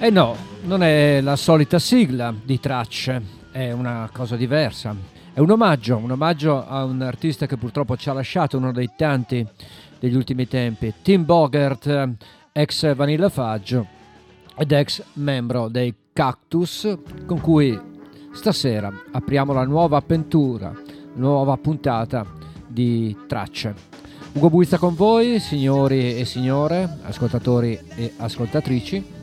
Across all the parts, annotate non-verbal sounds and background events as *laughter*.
Eh no, non è la solita sigla di tracce, è una cosa diversa. È un omaggio, un omaggio a un artista che purtroppo ci ha lasciato, uno dei tanti degli ultimi tempi, Tim Bogert, ex Vanilla Fudge ed ex membro dei Cactus, con cui stasera apriamo la nuova avventura, nuova puntata di tracce. Ugo Buizza con voi, signori e signore, ascoltatori e ascoltatrici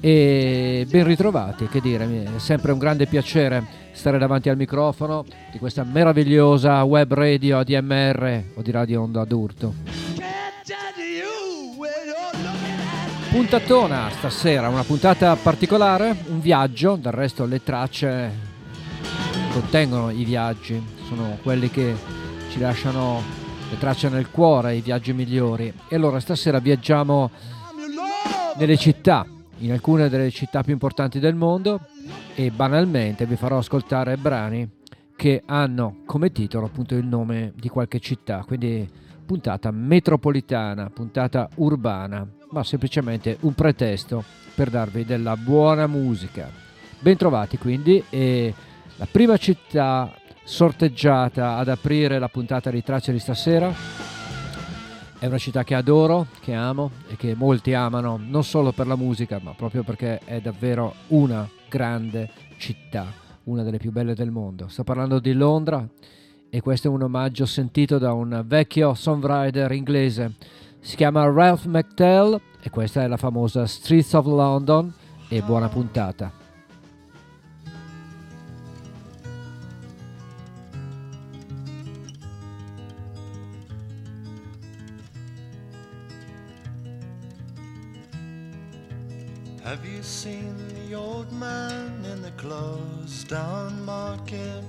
e ben ritrovati, che dire, è sempre un grande piacere stare davanti al microfono di questa meravigliosa web radio ADMR o di Radio Onda d'Urto. Puntatona stasera, una puntata particolare, un viaggio, del resto le tracce contengono i viaggi, sono quelli che ci lasciano le tracce nel cuore, i viaggi migliori. E allora stasera viaggiamo nelle città, in alcune delle città più importanti del mondo e banalmente vi farò ascoltare brani che hanno come titolo appunto il nome di qualche città, quindi puntata metropolitana, puntata urbana, ma semplicemente un pretesto per darvi della buona musica. Bentrovati quindi e la prima città sorteggiata ad aprire la puntata di tracce di stasera è una città che adoro, che amo e che molti amano non solo per la musica, ma proprio perché è davvero una grande città, una delle più belle del mondo. Sto parlando di Londra e questo è un omaggio sentito da un vecchio songwriter inglese. Si chiama Ralph McTell e questa è la famosa Streets of London e buona puntata. Down market?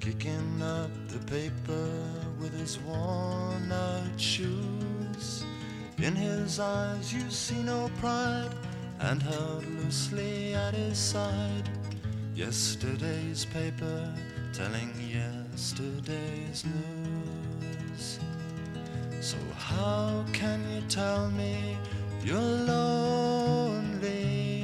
Kicking up the paper with his worn out shoes. In his eyes you see no pride, and held loosely at his side. Yesterday's paper telling yesterday's news. So, how can you tell me you're lonely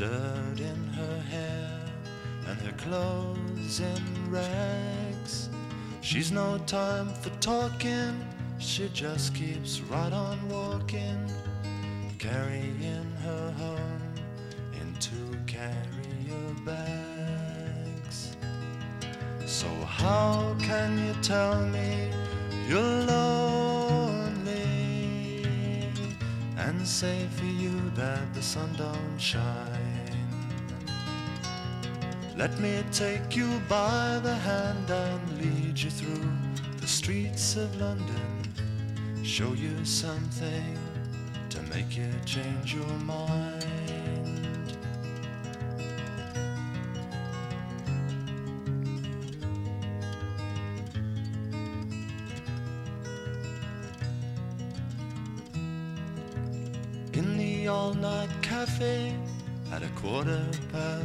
Dirt in her hair and her clothes in rags. She's no time for talking, she just keeps right on walking, carrying her home in two carrier bags. So, how can you tell me you're lonely? and say for you that the sun don't shine. Let me take you by the hand and lead you through the streets of London. Show you something to make you change your mind.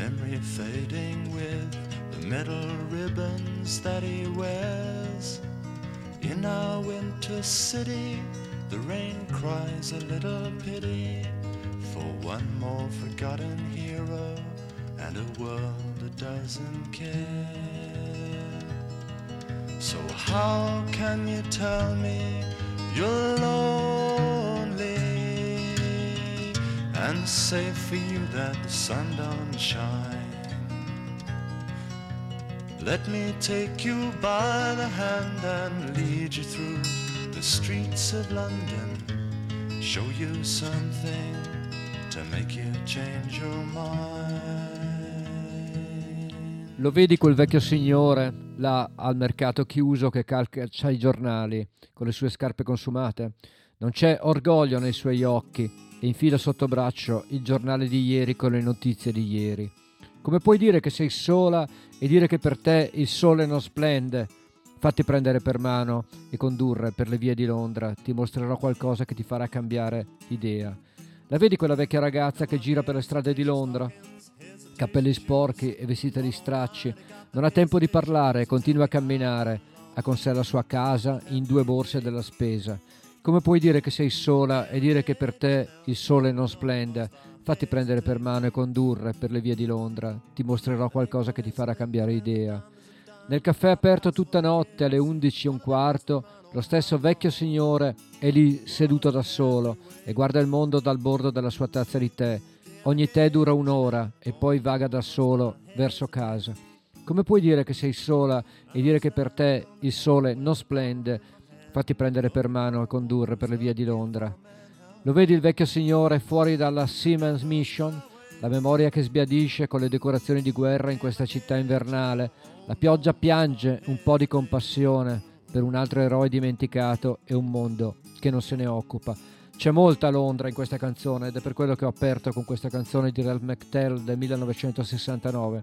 Memory fading with the metal ribbons that he wears. In our winter city, the rain cries a little pity for one more forgotten hero and a world that doesn't care. So, how can you tell me you're lonely and say for you that the sun don't shine? Let me take you by the hand and lead you through the streets of London, show you something to make you change your mind. Lo vedi quel vecchio signore là al mercato chiuso che calcia i giornali con le sue scarpe consumate? Non c'è orgoglio nei suoi occhi e infila sotto braccio il giornale di ieri con le notizie di ieri. Come puoi dire che sei sola e dire che per te il sole non splende? Fatti prendere per mano e condurre per le vie di Londra, ti mostrerò qualcosa che ti farà cambiare idea. La vedi quella vecchia ragazza che gira per le strade di Londra? Capelli sporchi e vestita di stracci, non ha tempo di parlare continua a camminare, ha con sé la sua casa in due borse della spesa. Come puoi dire che sei sola e dire che per te il sole non splende? Fatti prendere per mano e condurre per le vie di Londra, ti mostrerò qualcosa che ti farà cambiare idea. Nel caffè aperto tutta notte alle 11 e un quarto, lo stesso vecchio signore è lì seduto da solo e guarda il mondo dal bordo della sua tazza di tè. Ogni tè dura un'ora e poi vaga da solo verso casa. Come puoi dire che sei sola e dire che per te il sole non splende? Fatti prendere per mano e condurre per le vie di Londra. Lo vedi il vecchio signore fuori dalla Siemens Mission? La memoria che sbiadisce con le decorazioni di guerra in questa città invernale. La pioggia piange un po' di compassione per un altro eroe dimenticato e un mondo che non se ne occupa. C'è molta Londra in questa canzone ed è per quello che ho aperto con questa canzone di Ralph McTell del 1969.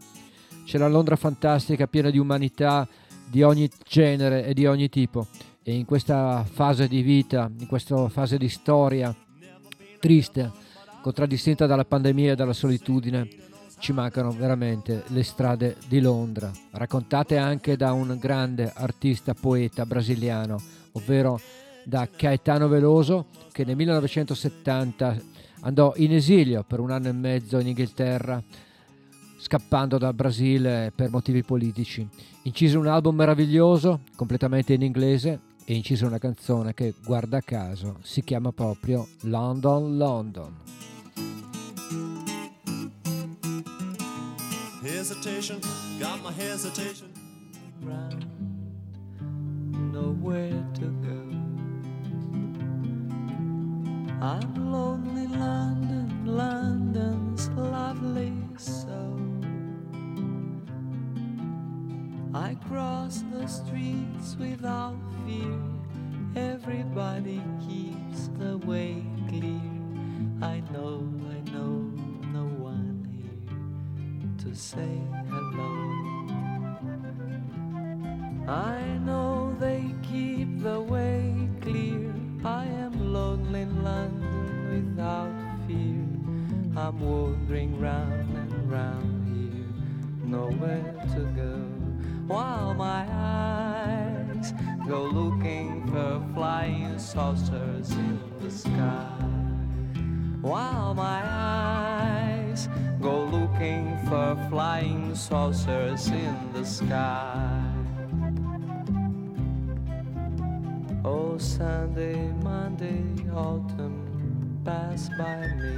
C'è la Londra fantastica, piena di umanità di ogni genere e di ogni tipo. E in questa fase di vita, in questa fase di storia triste, contraddistinta dalla pandemia e dalla solitudine, ci mancano veramente le strade di Londra, raccontate anche da un grande artista poeta brasiliano, ovvero da Caetano Veloso, che nel 1970 andò in esilio per un anno e mezzo in Inghilterra, scappando dal Brasile per motivi politici. Incise un album meraviglioso, completamente in inglese, e incise una canzone che, guarda caso, si chiama proprio London London. Hesitation, got my hesitation. Round, nowhere to go. I'm lonely, London, London's lovely so. I cross the streets without fear. Everybody keeps the way clear. I know, I know, no one here to say hello. I know they keep the way clear. I am lonely in London without fear. I'm wandering round and round here, nowhere to go. While my eyes go looking for flying saucers in the sky. While my eyes go looking for flying saucers in the sky. Oh, Sunday, Monday, autumn pass by me.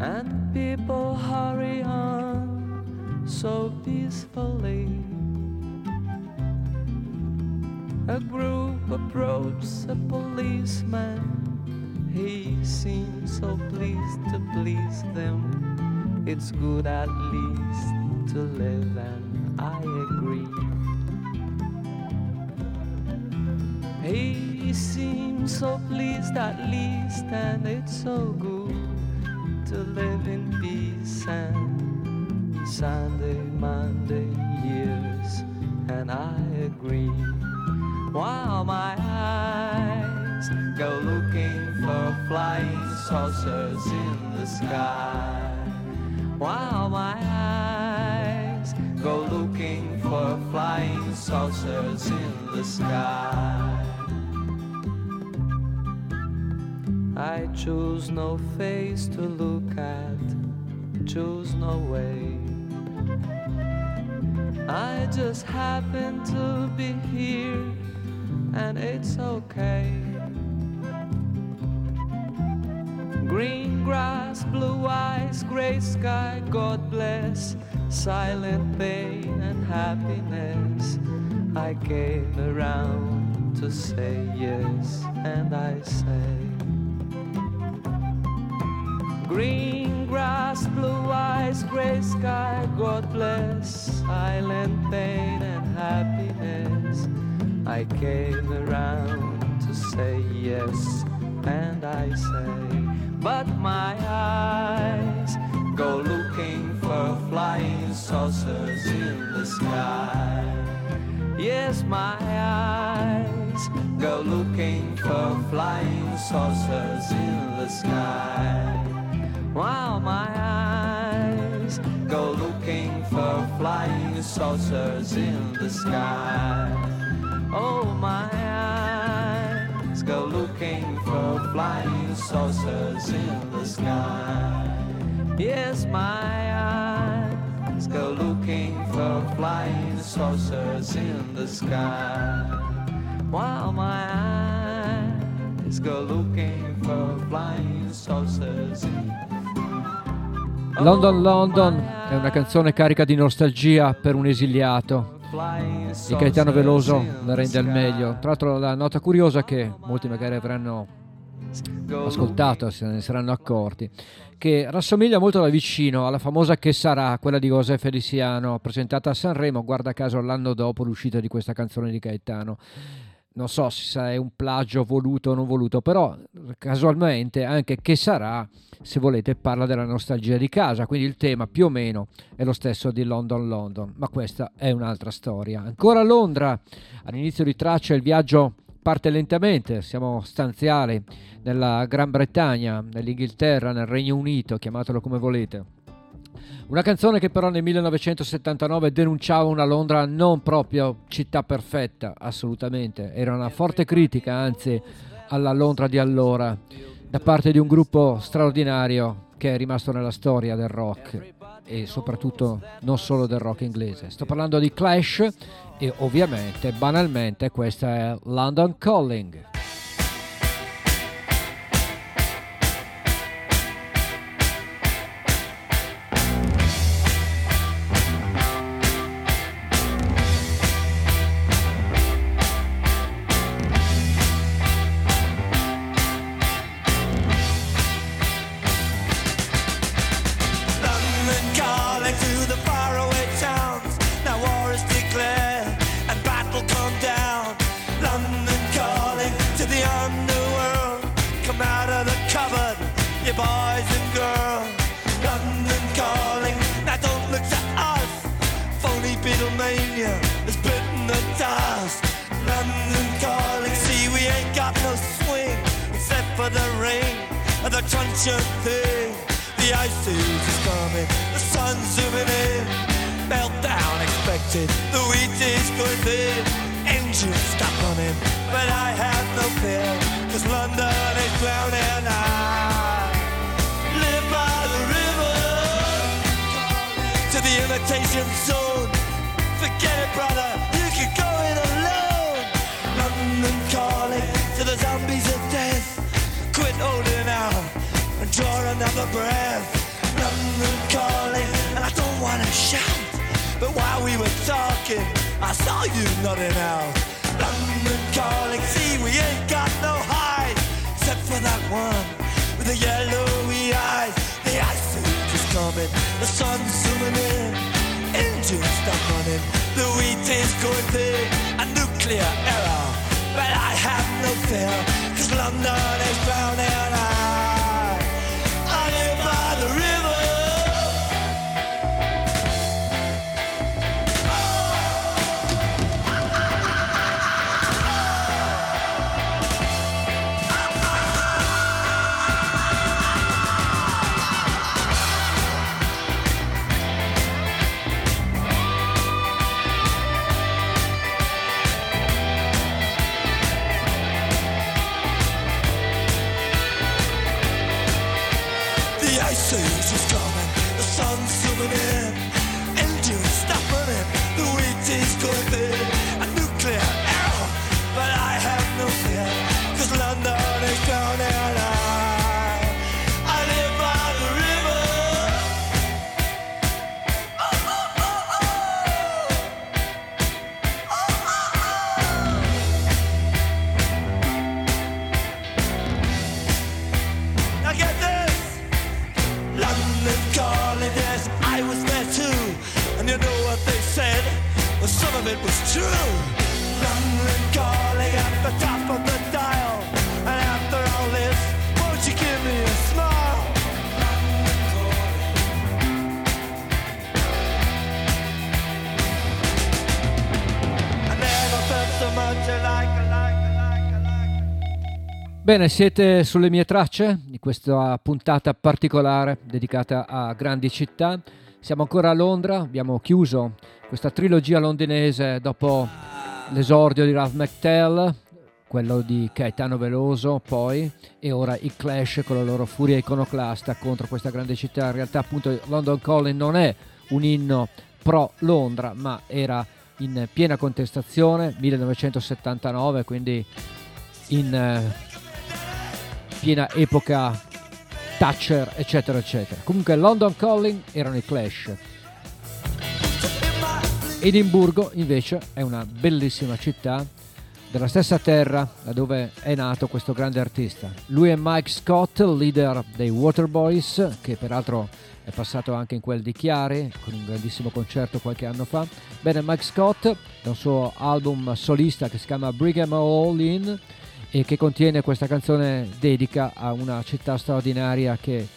And people hurry on so peacefully. A group approached a policeman. He seemed so pleased to please them. It's good at least to live, and I agree. He seems so pleased at least, and it's so good to live in peace and Sunday, Monday years, and I agree. While my eyes go looking for flying saucers in the sky, while my eyes go looking for flying saucers in the sky. I choose no face to look at, choose no way. I just happen to be here, and it's okay. Green grass, blue eyes, gray sky, God bless, silent pain and happiness. I came around to say yes, and I say. Green grass, blue eyes, gray sky, God bless, silent pain and happiness. I came around to say yes, and I say, but my eyes go looking for flying saucers in the sky. Yes, my eyes go looking for flying saucers in the sky. While my eyes go looking for flying saucers in the sky. Oh, my eyes go looking for flying saucers in the sky. Yes, my eyes go looking for flying saucers in the sky. While my eyes go looking for flying saucers in London London è una canzone carica di nostalgia per un esiliato. Di Gaetano Veloso la rende al meglio. Tra l'altro la nota curiosa che molti magari avranno ascoltato, se ne saranno accorti, che rassomiglia molto da vicino alla famosa Che sarà, quella di José Feliciano, presentata a Sanremo, guarda caso l'anno dopo l'uscita di questa canzone di Gaetano non so se è un plagio voluto o non voluto, però casualmente anche che sarà, se volete, parla della nostalgia di casa, quindi il tema più o meno è lo stesso di London London, ma questa è un'altra storia. Ancora a Londra, all'inizio di traccia il viaggio parte lentamente, siamo stanziali nella Gran Bretagna, nell'Inghilterra, nel Regno Unito, chiamatelo come volete. Una canzone che però nel 1979 denunciava una Londra non proprio città perfetta, assolutamente. Era una forte critica, anzi, alla Londra di allora, da parte di un gruppo straordinario che è rimasto nella storia del rock e soprattutto non solo del rock inglese. Sto parlando di Clash e ovviamente, banalmente, questa è London Calling. And the thing. The ice age is coming, the sun's zooming in. Meltdown expected, the wheat is going thin. Engines stop running, but I have no fear, cause London is drowning. I live by the river to the imitation zone. Forget it, brother, I saw you nodding out. London calling, see we ain't got no hide except for that one with the yellowy eyes. The ice is coming, the sun's zooming in. Engines stop running, the wheat is going big. A nuclear error, but I have no fear, cause London is drowning. I, Bene, siete sulle mie tracce di questa puntata particolare dedicata a grandi città. Siamo ancora a Londra, abbiamo chiuso questa trilogia londinese dopo l'esordio di Ralph McTell, quello di Caetano Veloso poi, e ora i Clash con la loro furia iconoclasta contro questa grande città. In realtà appunto London Calling non è un inno pro Londra, ma era in piena contestazione, 1979, quindi in eh, piena epoca Thatcher, eccetera, eccetera. Comunque London Calling erano i Clash. Edimburgo invece è una bellissima città della stessa terra da dove è nato questo grande artista. Lui è Mike Scott, leader dei Waterboys, che peraltro è passato anche in quel di Chiari con un grandissimo concerto qualche anno fa. Bene, Mike Scott da un suo album solista che si chiama Brigham All In e che contiene questa canzone dedica a una città straordinaria che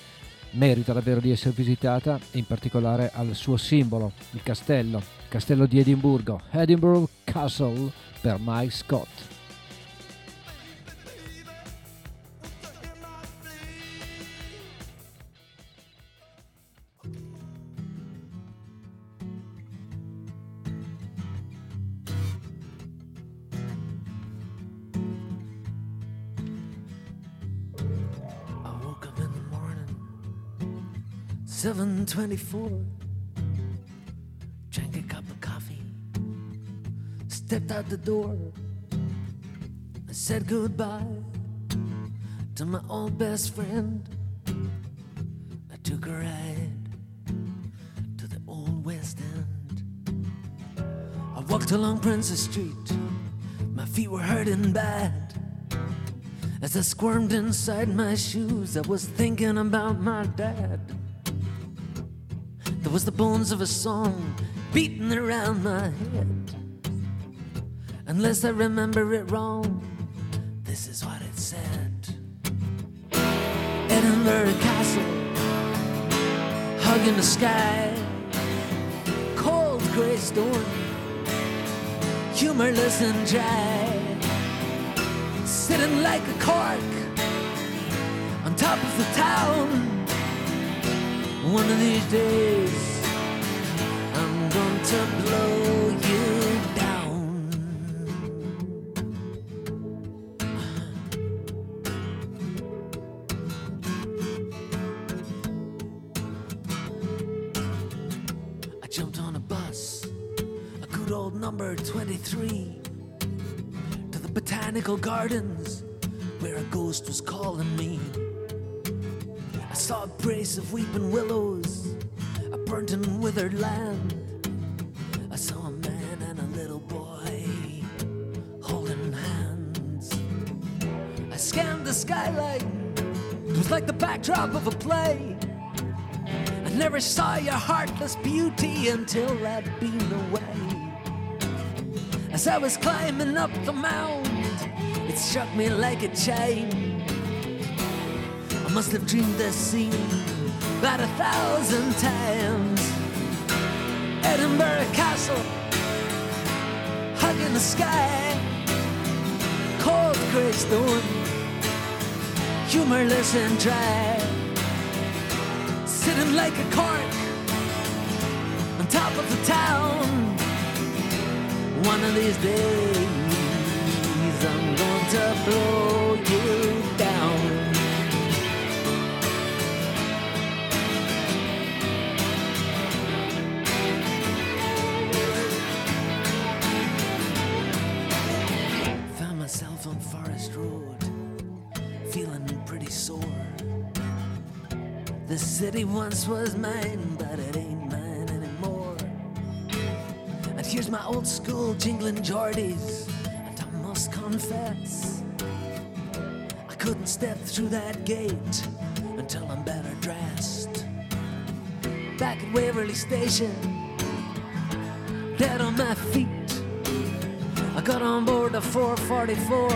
merita davvero di essere visitata in particolare al suo simbolo, il castello, il castello di Edimburgo, Edinburgh Castle per Mike Scott. 724. Drank a cup of coffee, stepped out the door. I said goodbye to my old best friend. I took a ride to the old West End. I walked along Princess Street, my feet were hurting bad. As I squirmed inside my shoes, I was thinking about my dad. There was the bones of a song beating around my head. Unless I remember it wrong, this is what it said Edinburgh Castle, hugging the sky, cold gray storm, humorless and dry sitting like a cork on top of the town. One of these days, I'm going to blow you down. I jumped on a bus, a good old number 23 to the botanical gardens where a ghost was calling me saw a brace of weeping willows, a burnt and withered land. I saw a man and a little boy holding hands. I scanned the skylight, it was like the backdrop of a play. I never saw your heartless beauty until I'd been away. As I was climbing up the mound, it struck me like a chain. Must have dreamed this scene about a thousand times. Edinburgh Castle, hugging the sky, cold grey stone, humorless and dry, sitting like a cork on top of the town. One of these days, I'm going to blow you The city once was mine, but it ain't mine anymore. And here's my old school jingling Geordies, and I must confess, I couldn't step through that gate until I'm better dressed. Back at Waverly Station, dead on my feet. I got on board the 444,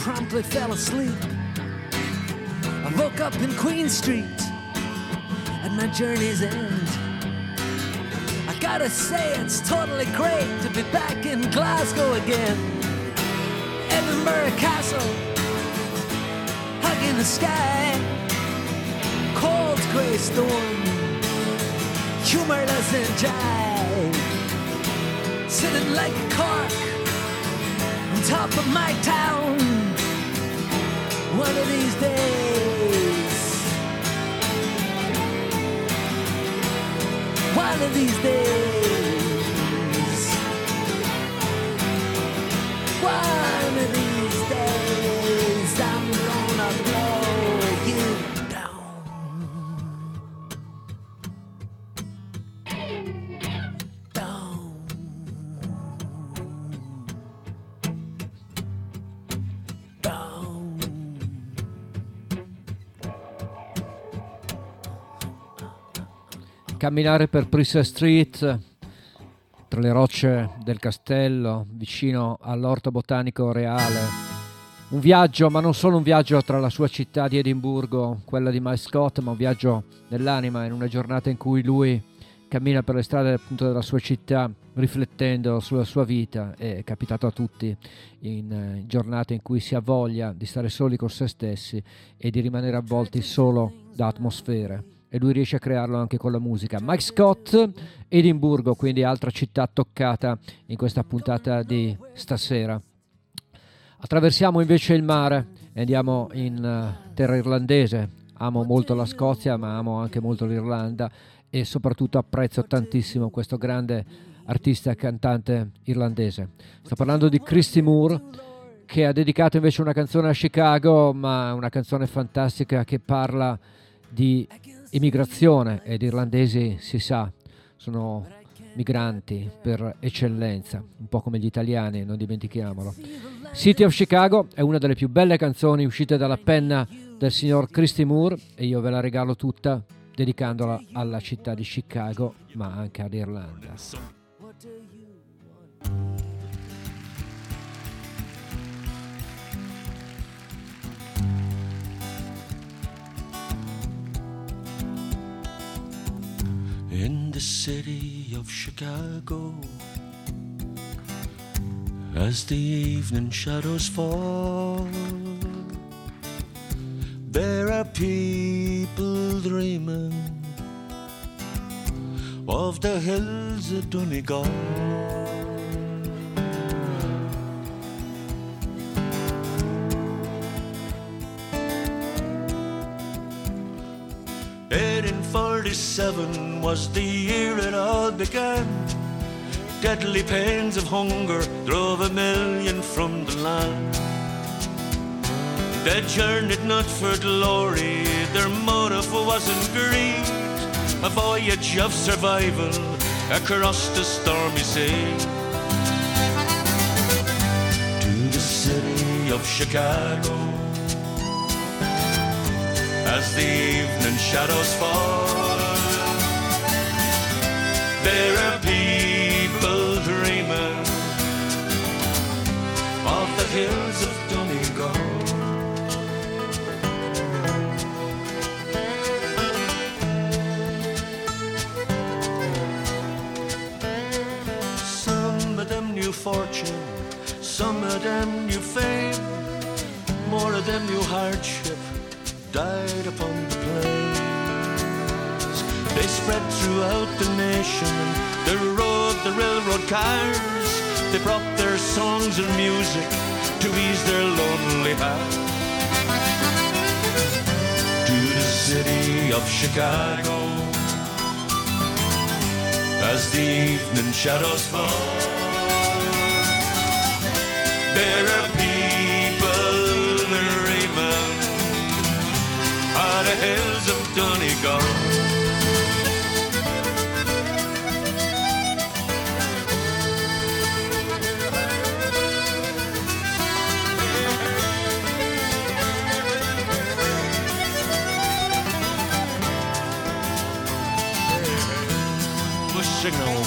promptly fell asleep. I woke up in Queen Street my journey's end. I gotta say, it's totally great to be back in Glasgow again. Edinburgh Castle, hugging the sky, cold grey storm, humorless and dry, sitting like a cork on top of my town. One of these days, one of these days, one Camminare per Princess Street tra le rocce del castello, vicino all'orto botanico reale. Un viaggio, ma non solo un viaggio tra la sua città di Edimburgo, quella di Mike Scott, ma un viaggio nell'anima in una giornata in cui lui cammina per le strade appunto della sua città riflettendo sulla sua vita. È capitato a tutti in eh, giornate in cui si ha voglia di stare soli con se stessi e di rimanere avvolti solo da atmosfere e lui riesce a crearlo anche con la musica. Mike Scott, Edimburgo, quindi altra città toccata in questa puntata di stasera. Attraversiamo invece il mare e andiamo in eh, terra irlandese. Amo molto la Scozia, ma amo anche molto l'Irlanda e soprattutto apprezzo tantissimo questo grande artista e cantante irlandese. Sto parlando di Christy Moore che ha dedicato invece una canzone a Chicago, ma una canzone fantastica che parla di immigrazione ed irlandesi si sa sono migranti per eccellenza, un po' come gli italiani, non dimentichiamolo. City of Chicago è una delle più belle canzoni uscite dalla penna del signor Christy Moore e io ve la regalo tutta dedicandola alla città di Chicago, ma anche all'Irlanda. In the city of Chicago. As the evening shadows fall, there are people dreaming of the hills of Donegal. Eighteen forty-seven was the year it all began. Deadly pains of hunger drove a million from the land. They journeyed not for glory, their motive wasn't greed. A voyage of survival across the stormy sea. To the city of Chicago, as the evening shadows fall. There are people dreaming of the hills of Donegal. Some of them knew fortune, some of them knew fame, more of them knew hardship, died upon the plains. They spread throughout the nation, they rode the railroad cars, they brought their songs and music to ease their lonely hearts. To the city of Chicago as the evening shadows fall. Donegal. Signal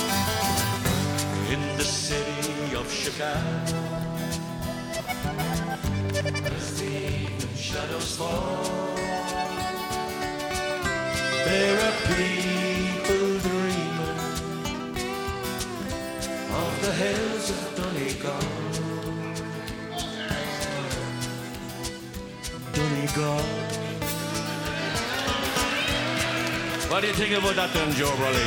in the city of Chicago. As the shadows fall, you think about that then, Joe Brolly?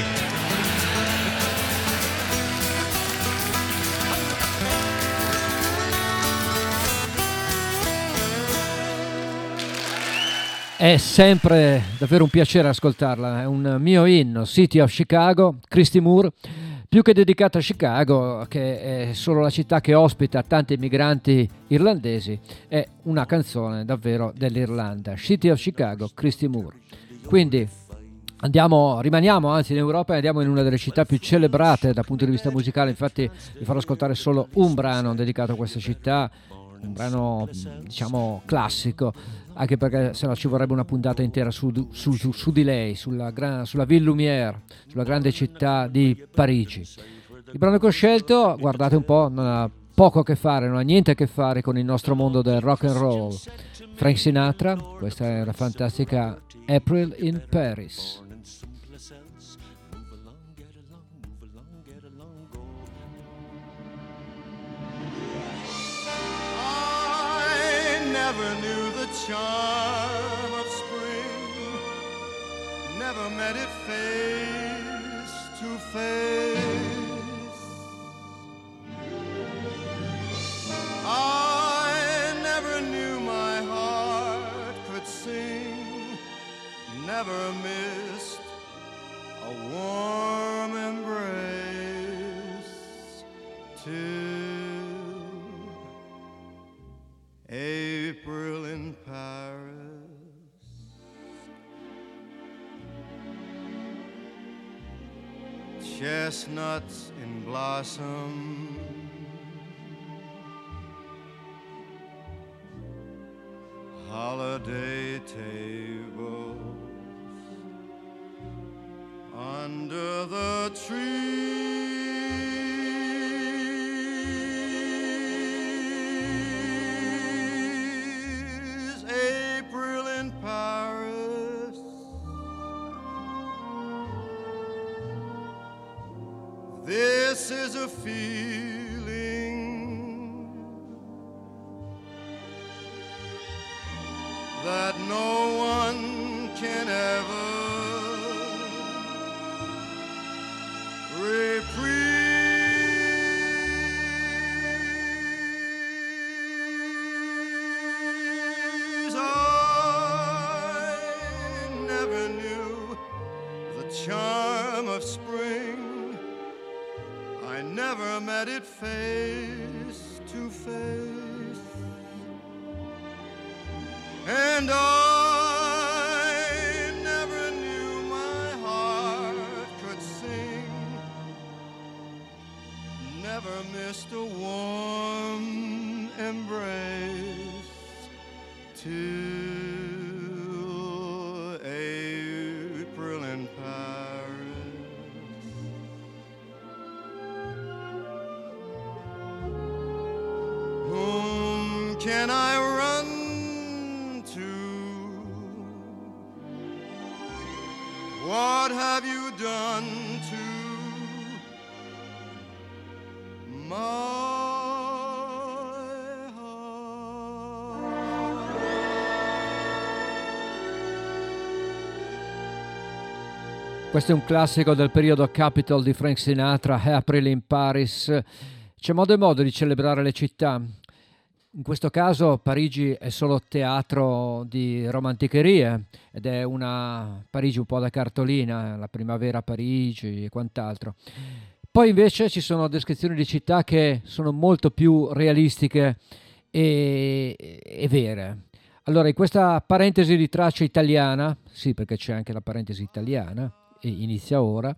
È sempre davvero un piacere ascoltarla, è un mio inno, City of Chicago, Christy Moore, più che dedicata a Chicago, che è solo la città che ospita tanti immigranti irlandesi, è una canzone davvero dell'Irlanda, City of Chicago, Christy Moore. Quindi andiamo, rimaniamo anzi in Europa e andiamo in una delle città più celebrate dal punto di vista musicale, infatti vi farò ascoltare solo un brano dedicato a questa città, un brano diciamo classico anche perché se no ci vorrebbe una puntata intera su, su- su- su di lei, sulla, gra- sulla Ville Lumière, sulla grande città di Parigi. Il brano che ho scelto, guardate un po', non ha poco a che fare, non ha niente a che fare con il nostro mondo del rock and roll. Frank Sinatra, questa è la fantastica April in Paris. Never knew the charm of spring, never met it face to face. I never knew my heart could sing, never missed a warm embrace till April in Paris. Chestnuts in blossom. Holiday tables under the trees. This is a feeling that no one can ever the charm of spring. Never met it face to face. And I Questo è un classico del periodo Capitol di Frank Sinatra, April in Paris. C'è modo e modo di celebrare le città. In questo caso Parigi è solo teatro di romanticherie ed è una Parigi un po' da cartolina, la primavera Parigi e quant'altro. Poi invece ci sono descrizioni di città che sono molto più realistiche e, e vere. Allora, in questa parentesi di traccia italiana, sì perché c'è anche la parentesi italiana, inizia ora,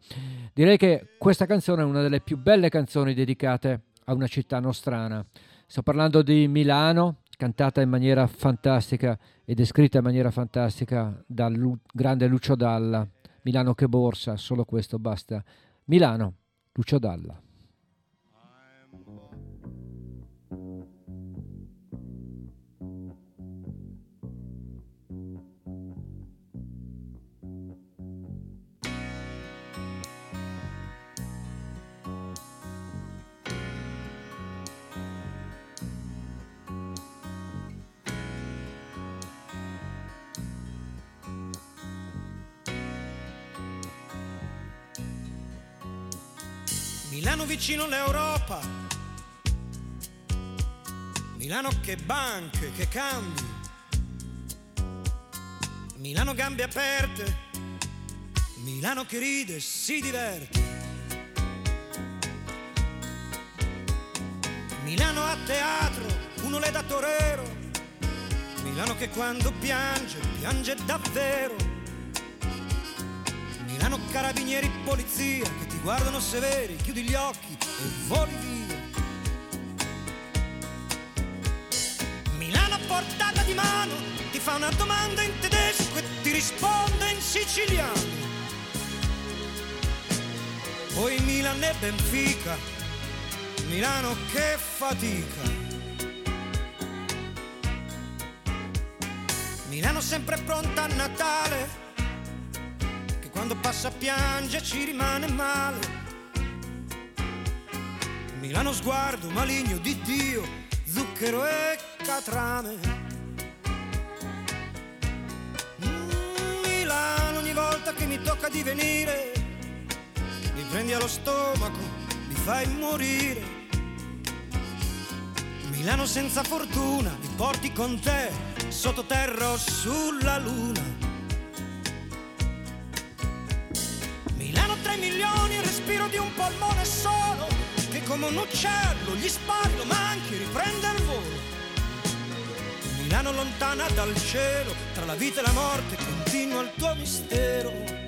direi che questa canzone è una delle più belle canzoni dedicate a una città nostrana. Sto parlando di Milano, cantata in maniera fantastica e descritta in maniera fantastica dal Lu- grande Lucio Dalla. Milano che borsa, solo questo basta. Milano, Lucio Dalla. Vicino all'Europa, Milano che banche, che cambi, Milano gambe aperte, Milano che ride, si diverte. Milano a teatro, uno le da torero, Milano che quando piange, piange davvero. Milano carabinieri, polizia che guardano severi, chiudi gli occhi e voli via. Milano a portata di mano ti fa una domanda in tedesco e ti risponde in siciliano. Poi Milan e Benfica, Milano che fatica. Milano sempre pronta a Natale quando passa piange ci rimane male. Milano sguardo maligno di Dio, zucchero e catrame. Mm, Milano ogni volta che mi tocca di venire, mi prendi allo stomaco, mi fai morire. Milano senza fortuna, mi porti con te, sottoterra o sulla luna. 3 milioni, il respiro di un polmone solo, che come un uccello gli spari, lo manchi, riprende il volo. Milano lontana dal cielo, tra la vita e la morte, continua il tuo mistero.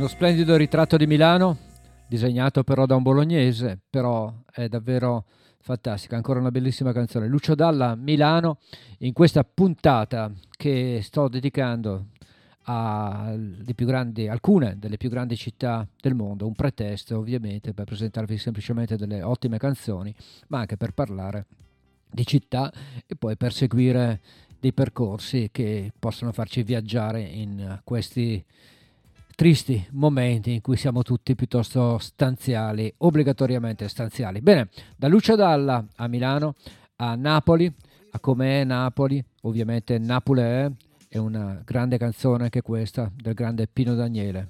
Uno splendido ritratto di Milano, disegnato però da un bolognese, però è davvero fantastica, ancora una bellissima canzone. Lucio Dalla, Milano, in questa puntata che sto dedicando a grandi, alcune delle più grandi città del mondo, un pretesto ovviamente per presentarvi semplicemente delle ottime canzoni, ma anche per parlare di città e poi per seguire dei percorsi che possono farci viaggiare in questi tristi momenti in cui siamo tutti piuttosto stanziali, obbligatoriamente stanziali. Bene, da Lucio Dalla a Milano, a Napoli, a Com'è Napoli, ovviamente Napoli è una grande canzone anche questa del grande Pino Daniele.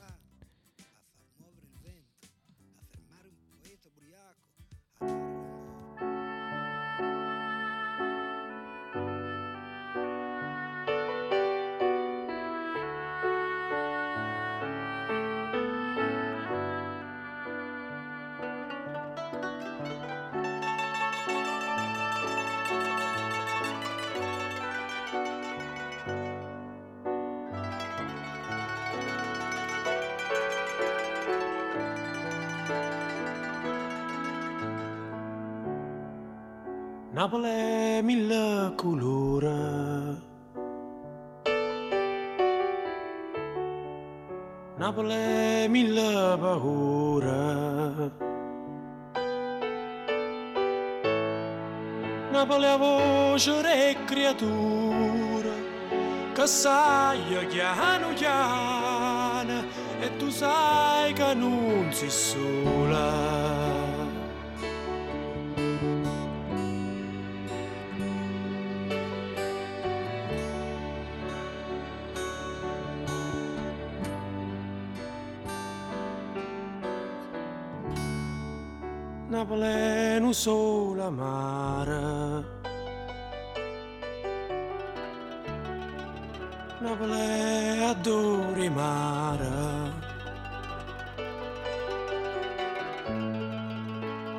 Napoli mille colore. Napoli mille paura. Napoli a voce e creatura che sai chiano chiano e tu sai che non si sola. una plena sola mare. Una plena dure mare.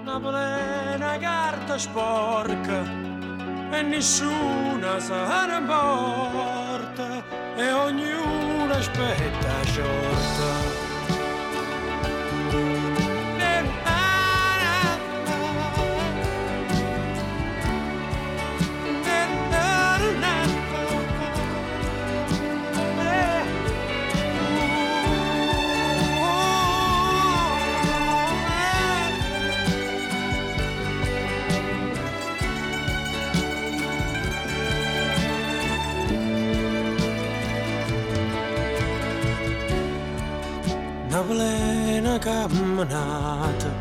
Una plena carta sporca e nessuna se ne importa e ognuno aspetta sciorta. Plena camminata.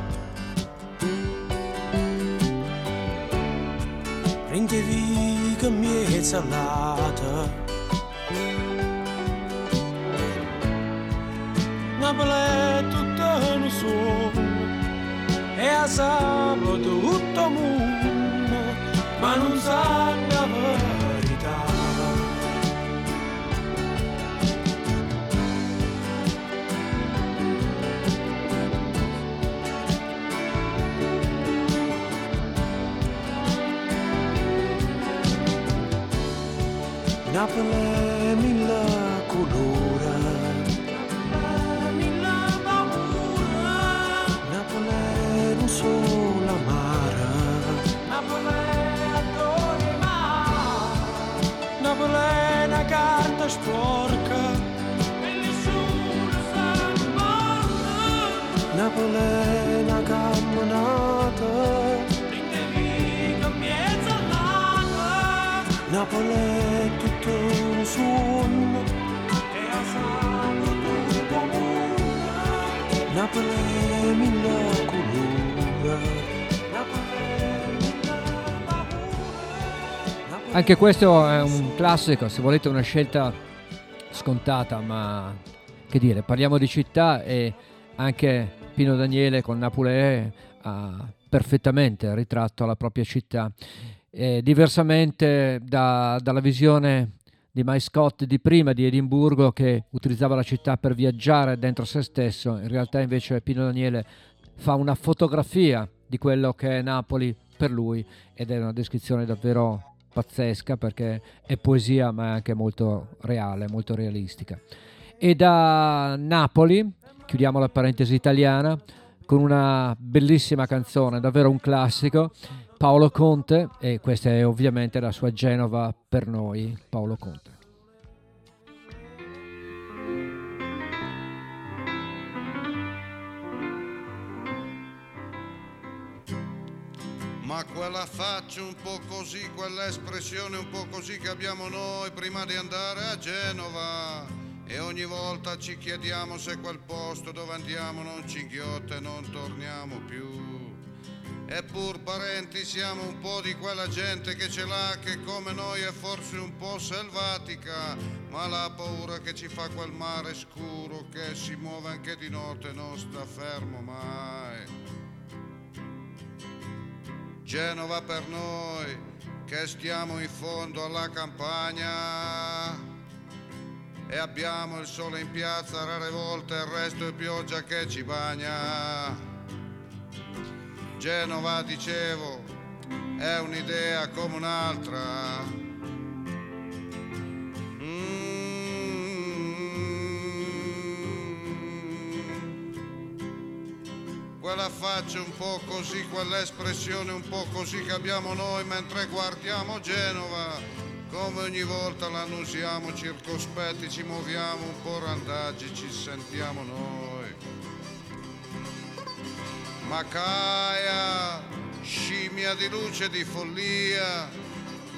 Prendi viga mezza lata Napoli è tutto un sogno e a sabato tutto mondo ma non sa Napoleão mi la culura Napele mi la paura Napele non solo amara Napele dove ma Napele una carta sporca E nessuno sa Napoli è tutto un sogno e a sangue tutto mondo Napoli è mille colore Anche questo è un classico, se volete una scelta scontata, ma che dire, parliamo di città e anche Pino Daniele con Napoli ha perfettamente ritratto la propria città. Eh, diversamente da- dalla visione di Mike Scott di prima di Edimburgo che utilizzava la città per viaggiare dentro se stesso, in realtà invece Pino Daniele fa una fotografia di quello che è Napoli per lui ed è una descrizione davvero pazzesca perché è poesia ma è anche molto reale, molto realistica. E da Napoli chiudiamo la parentesi italiana con una bellissima canzone, davvero un classico, Paolo Conte e questa è ovviamente la sua Genova per noi, Paolo Conte. Ma quella faccia un po' così, quell'espressione un po' così che abbiamo noi prima di andare a Genova. E ogni volta ci chiediamo se quel posto dove andiamo non ci inghiotta e non torniamo più. Eppur parenti siamo un po' di quella gente che ce l'ha che come noi è forse un po' selvatica, ma la paura che ci fa quel mare scuro che si muove anche di notte non sta fermo mai. Genova per noi che stiamo in fondo alla campagna e abbiamo il sole in piazza rare volte il resto è pioggia che ci bagna. Genova, dicevo, è un'idea come un'altra. Mm. Quella faccia un po' così, quell'espressione un po' così che abbiamo noi mentre guardiamo Genova. Come ogni volta l'annusiamo circospetti, ci muoviamo un po' randaggi, ci sentiamo noi. Macaia, scimmia di luce di follia,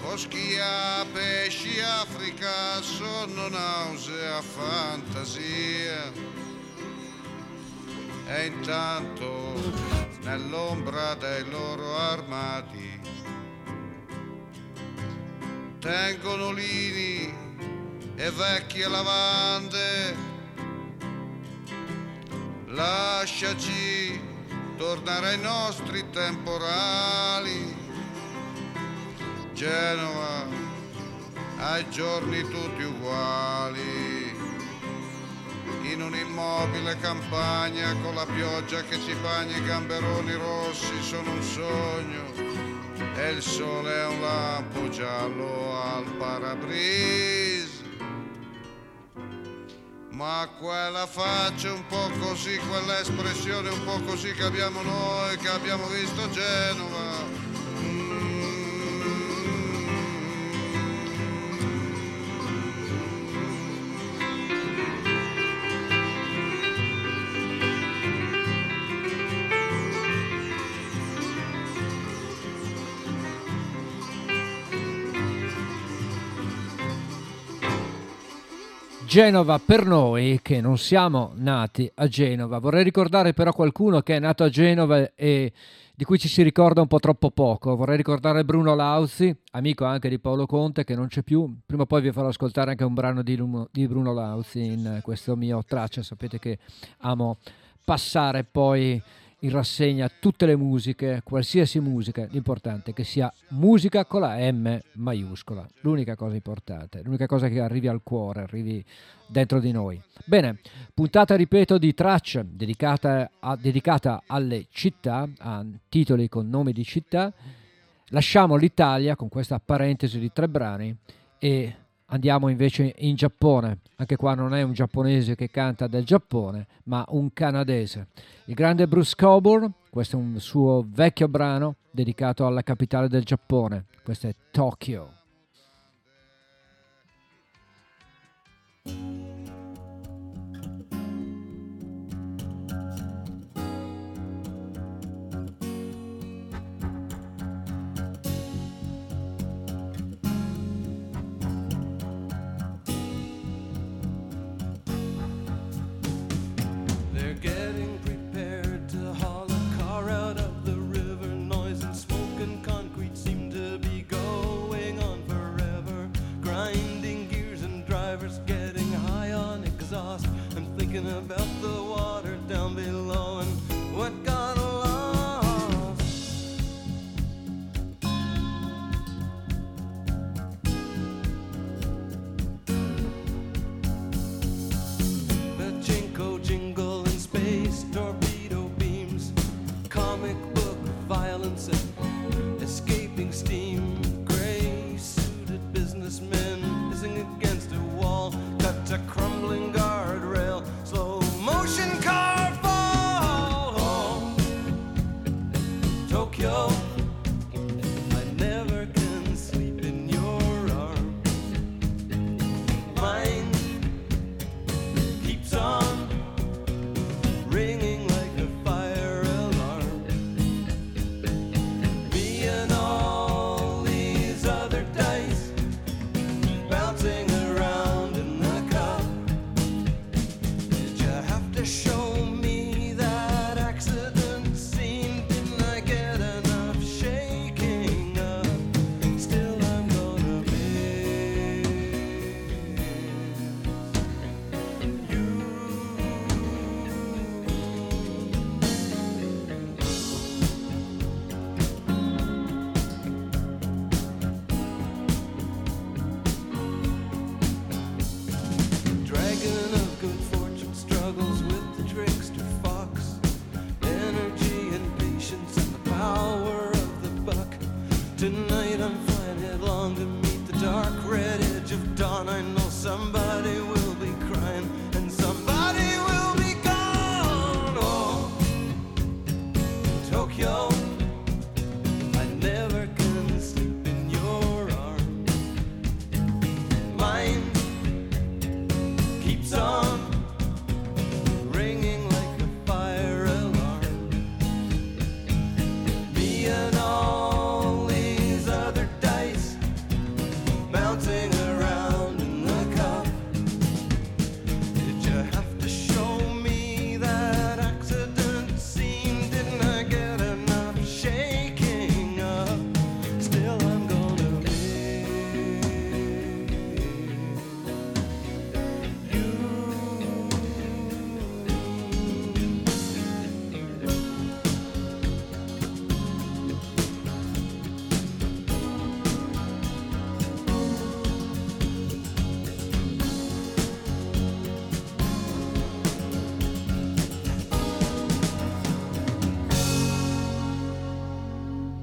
Oschia, pesci, Africa, sonno, nausea, fantasia. E intanto, nell'ombra dei loro armadi, tengono lini e vecchie lavande. Lasciaci tornare ai nostri temporali. Genova, ai giorni tutti uguali. In un'immobile campagna con la pioggia che ci bagna i gamberoni rossi sono un sogno e il sole è un lampo giallo al parabrise. Ma quella faccia un po' così, quell'espressione un po' così che abbiamo noi, che abbiamo visto Genova. Genova per noi che non siamo nati a Genova. Vorrei ricordare però qualcuno che è nato a Genova e di cui ci si ricorda un po' troppo poco. Vorrei ricordare Bruno Lauzi, amico anche di Paolo Conte che non c'è più. Prima o poi vi farò ascoltare anche un brano di, di Bruno Lauzi in questo mio traccia. Sapete che amo passare poi in rassegna tutte le musiche, qualsiasi musica, l'importante è che sia musica con la M maiuscola, l'unica cosa importante, l'unica cosa che arrivi al cuore, arrivi dentro di noi. Bene, puntata, ripeto, di tracce dedicata, dedicata alle città, a titoli con nomi di città. Lasciamo l'Italia con questa parentesi di tre brani e Andiamo invece in Giappone, anche qua non è un giapponese che canta del Giappone, ma un canadese. Il grande Bruce Coburn, questo è un suo vecchio brano dedicato alla capitale del Giappone, questo è Tokyo. thinking about the water down below and what got lost. The jingle jingle in space, torpedo beams, comic book violence, and escaping steam. Gray suited businessmen pissing against a wall, cut across.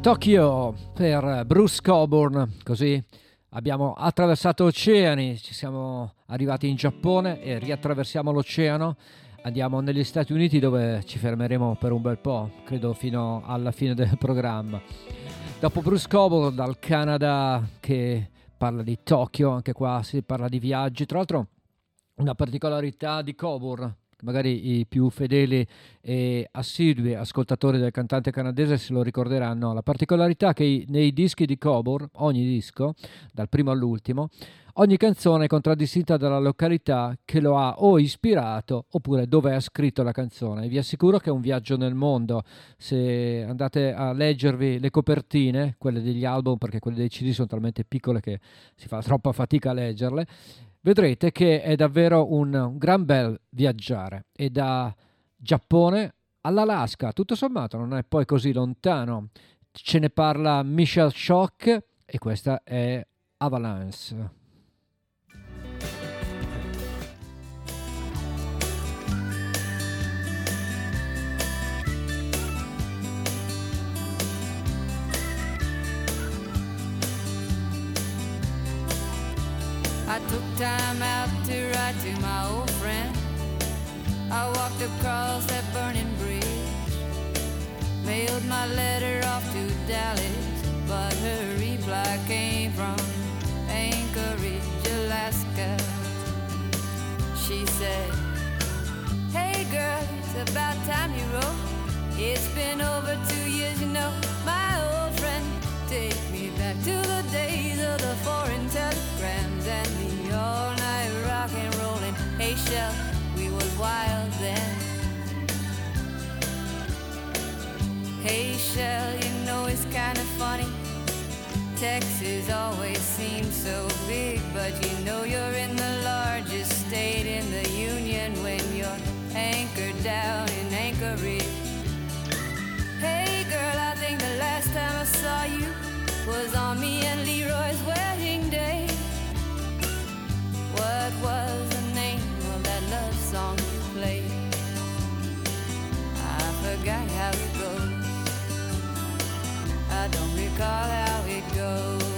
Tokyo per Bruce Coburn, così abbiamo attraversato oceani, ci siamo arrivati in Giappone e riattraversiamo l'oceano, andiamo negli Stati Uniti dove ci fermeremo per un bel po', credo fino alla fine del programma. Dopo Bruce Coburn dal Canada che parla di Tokyo, anche qua si parla di viaggi, tra l'altro una particolarità di Coburn magari i più fedeli e assidui ascoltatori del cantante canadese se lo ricorderanno, la particolarità che i- nei dischi di Coburn, ogni disco, dal primo all'ultimo, ogni canzone è contraddistinta dalla località che lo ha o ispirato oppure dove ha scritto la canzone. Vi assicuro che è un viaggio nel mondo. Se andate a leggervi le copertine, quelle degli album, perché quelle dei CD sono talmente piccole che si fa troppa fatica a leggerle, vedrete che è davvero un, un gran bel viaggiare e da Giappone all'Alaska, tutto sommato non è poi così lontano. Ce ne parla Michelle Shock e questa è Avalanche. I took time out to write to my old friend. I walked across that burning bridge, mailed my letter off to Dallas, but her reply came from Anchorage, Alaska. She said, Hey girl, it's about time you wrote. It's been over two years, you know, my old friend. Back to the days of the foreign telegrams and the all night rock and rolling. Hey, Shell, we was wild then. Hey, Shell, you know it's kinda funny. Texas always seems so big, but you know you're in the largest state in the union when you're anchored down in Anchorage. Hey girl, I think the last time I saw you was on me and Leroy's wedding day. What was the name of that love song you played? I forgot how it goes. I don't recall how it goes.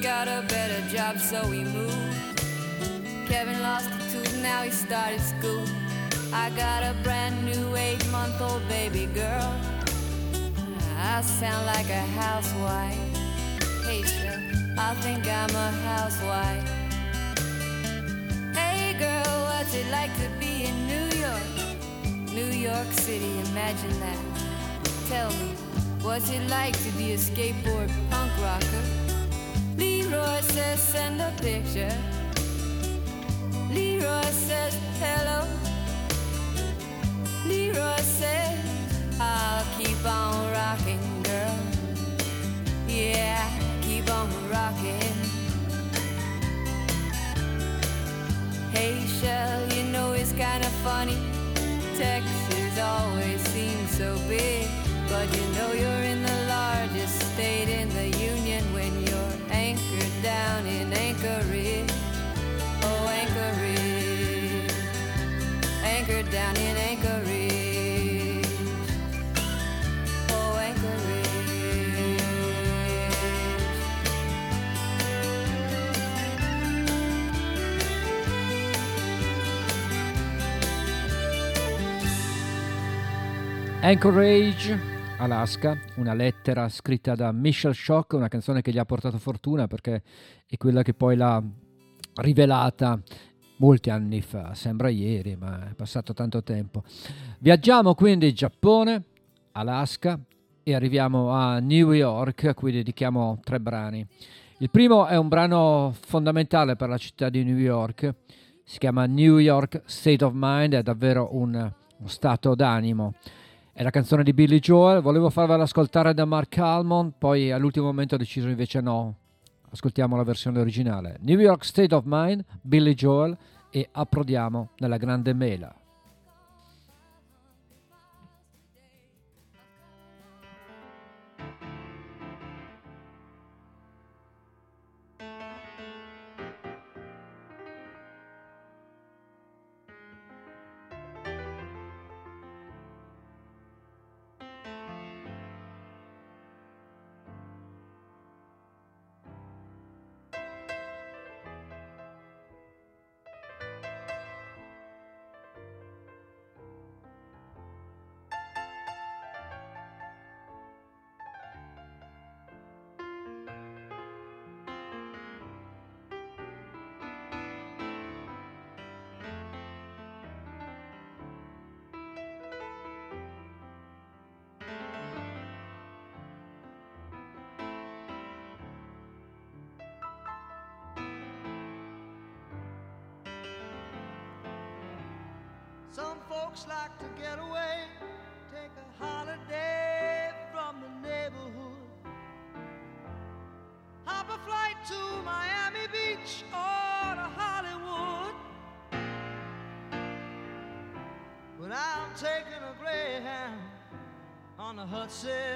Got a better job, so he moved. Kevin lost a tooth, now he started school. I got a brand new eight month old baby girl. I sound like a housewife. Hey, I think I'm a housewife. Hey, girl, what's it like to be in New York? New York City, imagine that. Tell me, what's it like to be a skateboard punk rocker? Leroy says, send a picture. Leroy says, hello. Leroy says, I'll keep on rocking, girl. Yeah, keep on rocking. Hey, Shell, you know it's kind of funny. Texas always seems so big. But you know you're in the largest state in the union when anchored down in Anchorage. Oh, Anchorage. Anchored down in Anchorage. Oh, Anchorage. Anchorage, Alaska, una lettera scritta da Michelle Shock, una canzone che gli ha portato fortuna perché è quella che poi l'ha rivelata molti anni fa, sembra ieri, ma è passato tanto tempo. Viaggiamo quindi in Giappone, Alaska e arriviamo a New York, a cui dedichiamo tre brani. Il primo è un brano fondamentale per la città di New York, si chiama New York State of Mind, è davvero un, uno stato d'animo. È la canzone di Billy Joel, volevo farvela ascoltare da Mark Almond, poi all'ultimo momento ho deciso invece no, ascoltiamo la versione originale. New York State of Mind, Billy Joel e approdiamo nella grande mela. Say.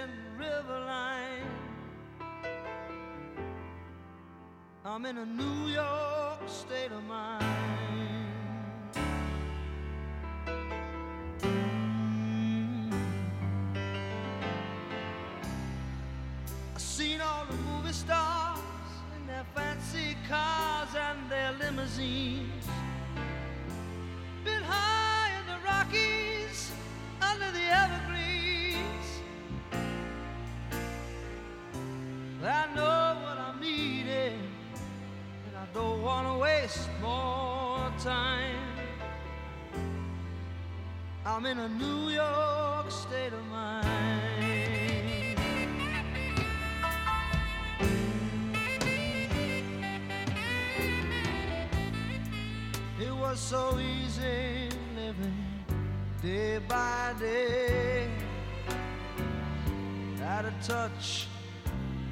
Touch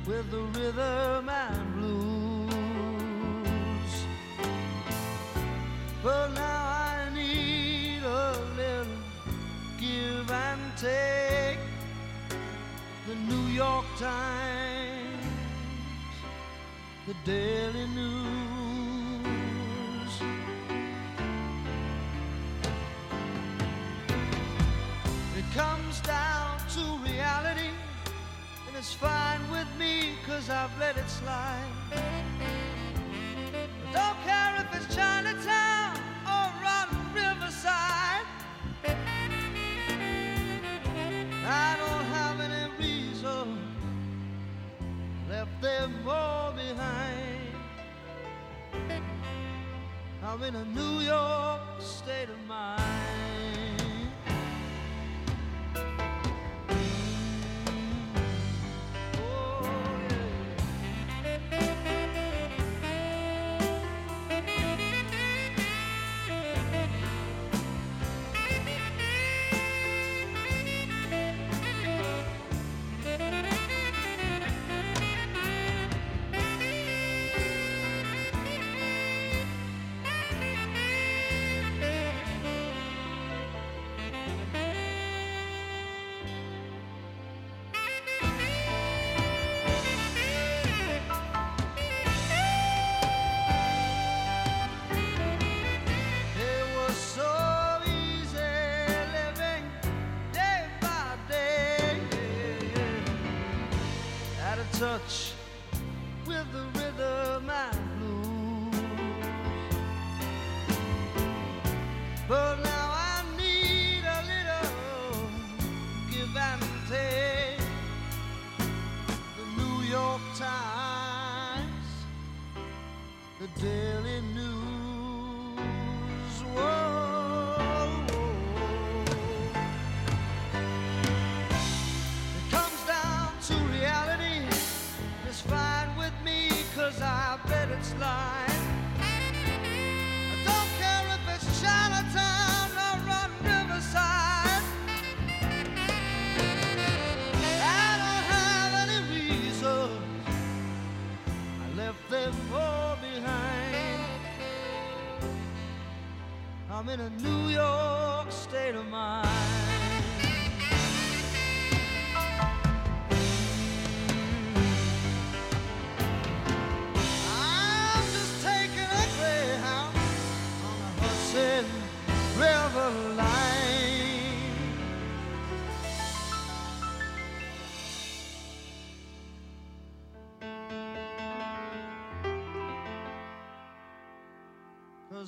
with the rhythm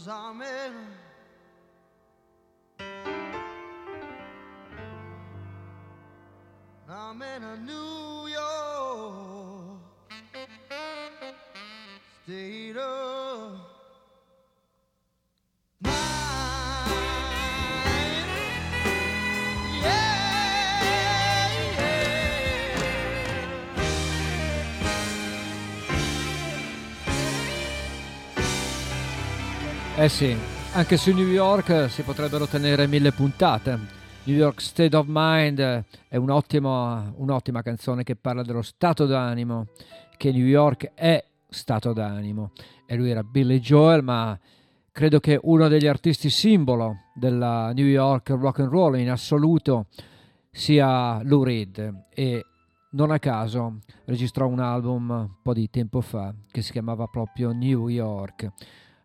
Zame Eh sì, anche su New York si potrebbero tenere mille puntate. New York State of Mind è un'ottima, un'ottima canzone che parla dello stato d'animo, che New York è stato d'animo. E lui era Billy Joel, ma credo che uno degli artisti simbolo della New York rock and roll in assoluto sia Lou Reed e non a caso registrò un album un po' di tempo fa che si chiamava proprio New York.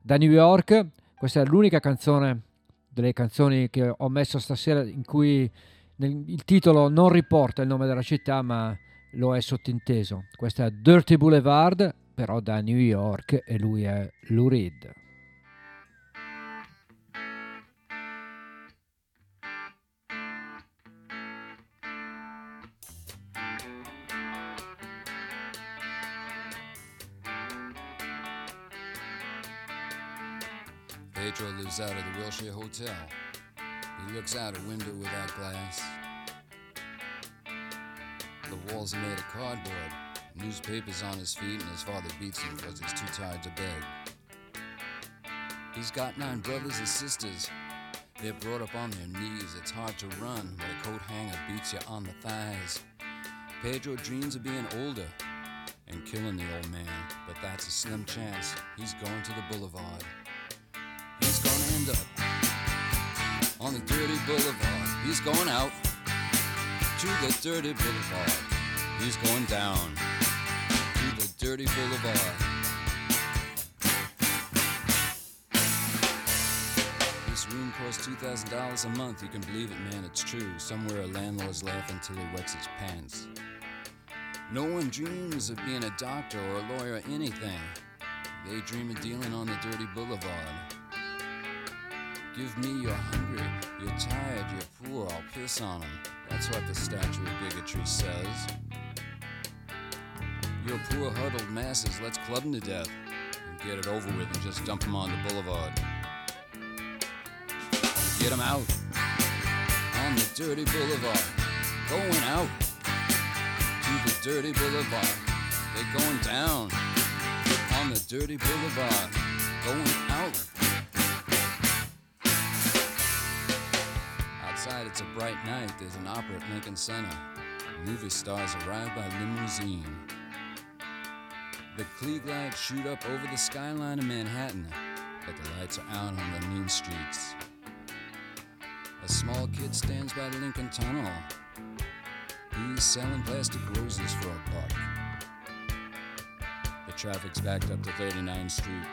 Da New York, questa è l'unica canzone delle canzoni che ho messo stasera in cui il titolo non riporta il nome della città ma lo è sottinteso. Questa è Dirty Boulevard, però da New York e lui è Lou Reed. Pedro lives out of the Wilshire Hotel. He looks out a window without glass. The walls are made of cardboard. Newspapers on his feet, and his father beats him because he's too tired to beg. He's got nine brothers and sisters. They're brought up on their knees. It's hard to run when a coat hanger beats you on the thighs. Pedro dreams of being older and killing the old man, but that's a slim chance. He's going to the boulevard. He's gonna end up on the dirty boulevard. He's going out to the dirty boulevard. He's going down to the dirty boulevard. This room costs $2,000 a month. You can believe it, man, it's true. Somewhere a landlord's laughing till he wets his pants. No one dreams of being a doctor or a lawyer or anything. They dream of dealing on the dirty boulevard. Give me you're hungry, you're tired, you're poor, I'll piss on 'em. That's what the statue of bigotry says. You're poor, huddled masses, let's club 'em to death and get it over with and just dump 'em on the boulevard. Get 'em out on the dirty boulevard, going out to the dirty boulevard. They're going down on the dirty boulevard, going out. Outside, it's a bright night. There's an opera at Lincoln Center. Movie stars arrive by limousine. The Klieg lights shoot up over the skyline of Manhattan, but the lights are out on the mean streets. A small kid stands by the Lincoln Tunnel. He's selling plastic roses for a buck. The traffic's backed up to 39th Street.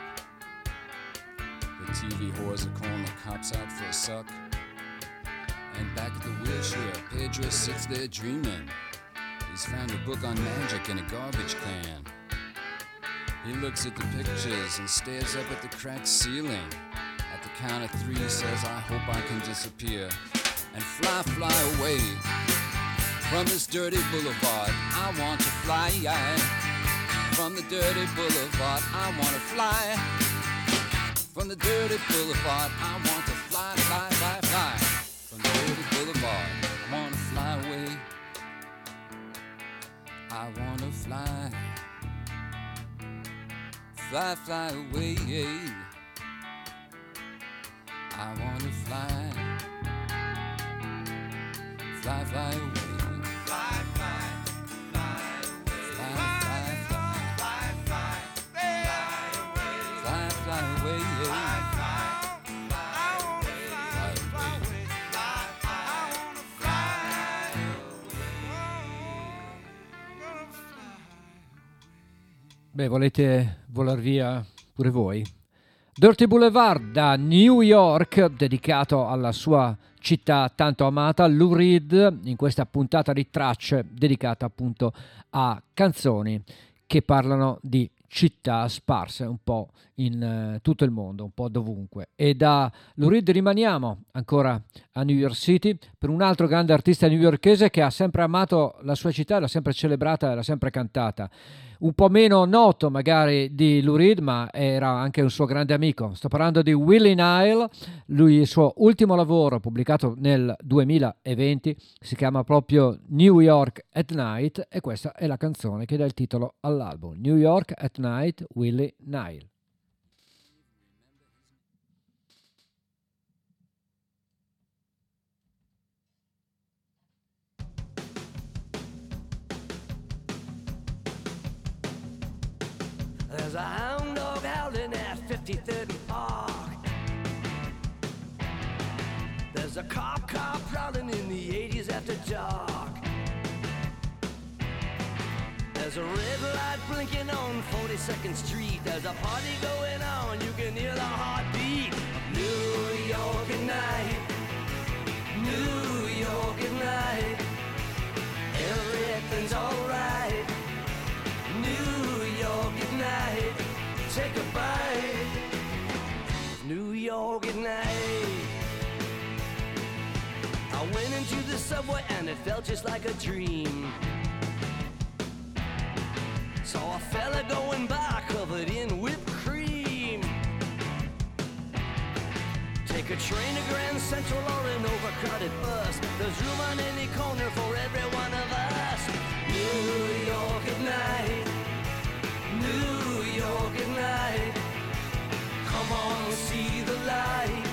The TV whores are calling the cops out for a suck. And back at the wheelchair, Pedro sits there dreaming. He's found a book on magic in a garbage can. He looks at the pictures and stares up at the cracked ceiling. At the count of three, he says, I hope I can disappear and fly, fly away from this dirty boulevard. I want to fly from the dirty boulevard. I want to fly from the dirty boulevard. I want I want to fly, fly, fly away. I want to fly, fly, fly away. Fly, fly Beh, volete volar via pure voi? Dirty Boulevard da New York, dedicato alla sua città tanto amata, Lou Reed, in questa puntata di tracce dedicata appunto a canzoni che parlano di città sparse un po' in eh, tutto il mondo, un po' dovunque. E da Lou Reed rimaniamo ancora a New York City per un altro grande artista newyorkese che ha sempre amato la sua città, l'ha sempre celebrata e l'ha sempre cantata. Un po' meno noto magari di Lou Reed, ma era anche un suo grande amico. Sto parlando di Willie Nile, lui il suo ultimo lavoro pubblicato nel 2020 si chiama proprio New York at Night e questa è la canzone che dà il titolo all'album. New York at Night, Willie Nile. A hound dog howling at 53rd and Park. There's a cop car prowling in the 80s after dark. There's a red light blinking on 42nd Street. There's a party going on. You can hear the heartbeat. New York at night. New York at night. Everything's alright. Take a bite. New York at night. I went into the subway and it felt just like a dream. Saw a fella going by covered in whipped cream. Take a train to Grand Central or an overcrowded bus. There's room on any corner for every one of us. New York at night. New York at night. Come on, see the light.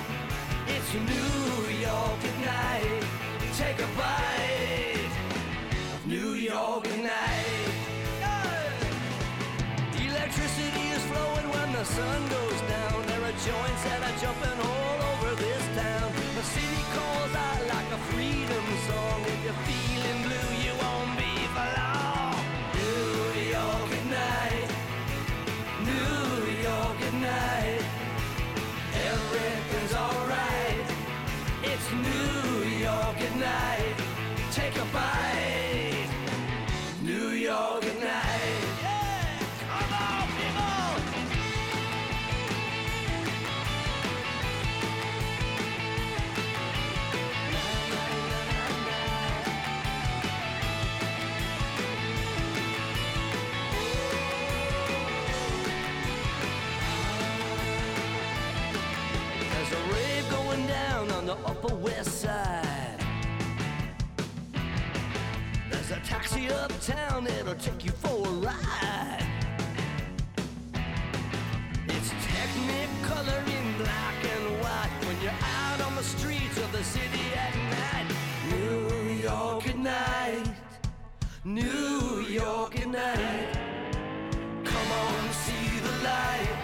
It's New York at night. Take a bite. of New York at night. Electricity is flowing when the sun goes down. There are joints that are jumping all over this town. The city calls out like a freedom song. If you're feeling blue, night. Take a bite. New York at night. Come on, people! There's a rave going down on the Upper West Side. Taxi uptown that'll take you for a ride. It's technicolor in black and white when you're out on the streets of the city at night. New York at night. New York at night. Come on, see the light.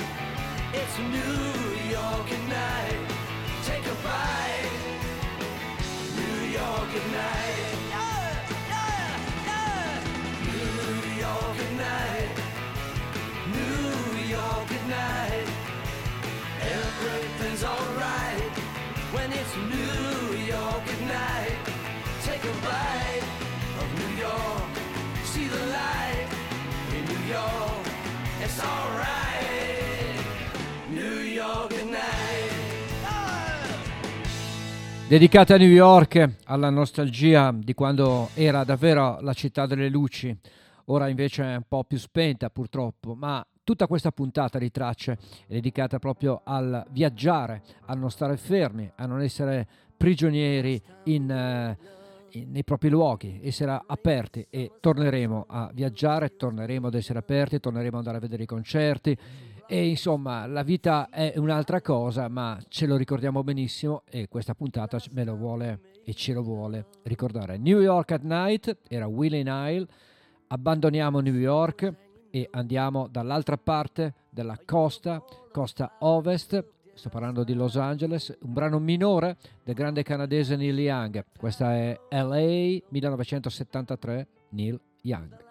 It's New York at night. Take a bite. New York at night. York at night. New York at night. Everything's alright when it's New York at night. Take a bite of New York. See the light in New York. It's alright. New York at night. Dedicata a New York, alla nostalgia di quando era davvero la città delle luci, ora invece è un po' più spenta purtroppo, ma tutta questa puntata di tracce è dedicata proprio al viaggiare, a non stare fermi, a non essere prigionieri in, eh, in- nei propri luoghi, essere aperti e torneremo a viaggiare, torneremo ad essere aperti, torneremo ad andare a vedere i concerti e insomma la vita è un'altra cosa ma ce lo ricordiamo benissimo e questa puntata me lo vuole e ce lo vuole ricordare. New York at Night era Willie Nile, abbandoniamo New York e andiamo dall'altra parte della costa, costa ovest, sto parlando di Los Angeles, un brano minore del grande canadese Neil Young, questa è LA 1973, Neil Young.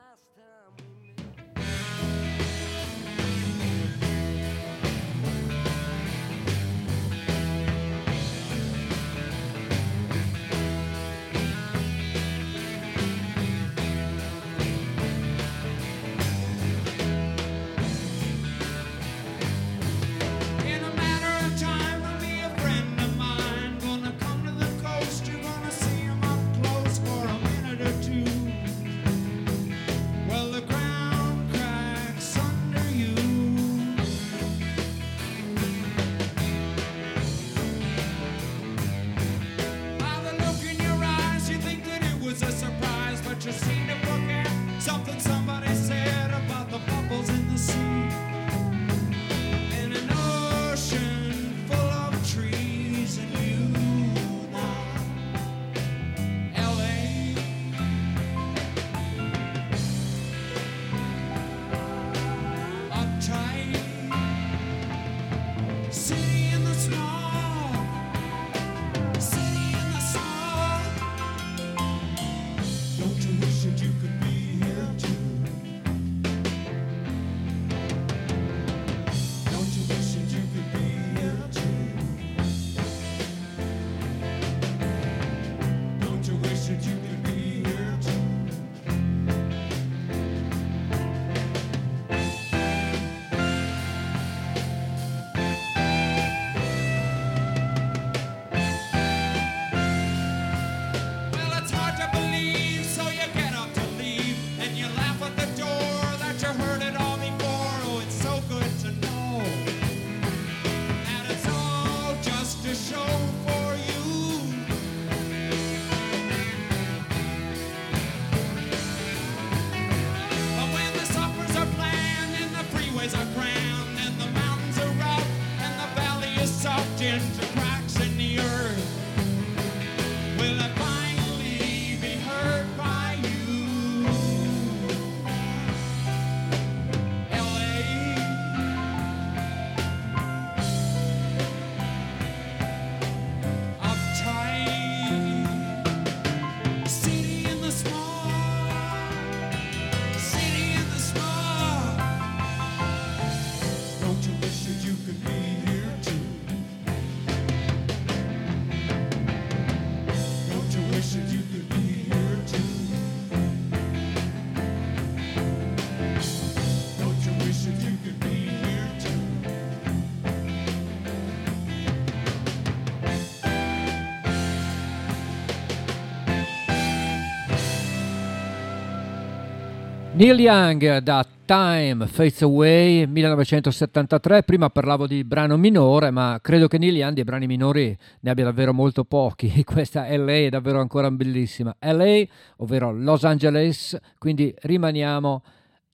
Neil Young da Time Fades Away 1973. Prima parlavo di brano minore, ma credo che Neil Young di brani minori ne abbia davvero molto pochi. *laughs* Questa LA è davvero ancora bellissima. LA, ovvero Los Angeles, quindi rimaniamo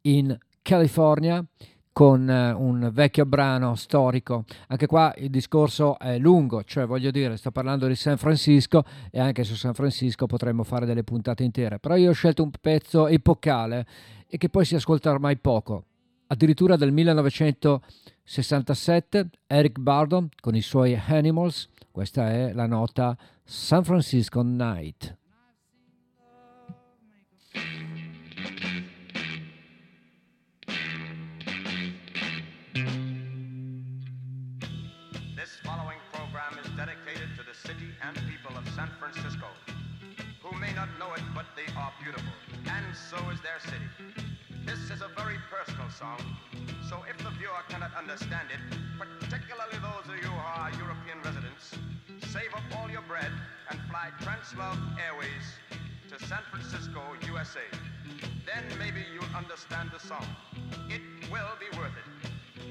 in California con eh, un vecchio brano storico. Anche qua il discorso è lungo, cioè voglio dire, sto parlando di San Francisco e anche su San Francisco potremmo fare delle puntate intere, però io ho scelto un pezzo epocale e che poi si ascolta ormai poco. Addirittura del 1967 Eric Bardon con i suoi Animals, questa è la nota San Francisco Night. Francisco, who may not know it, but they are beautiful, and so is their city. This is a very personal song, so if the viewer cannot understand it, particularly those of you who are European residents, save up all your bread and fly Translove Airways to San Francisco, USA. Then maybe you'll understand the song. It will be worth it.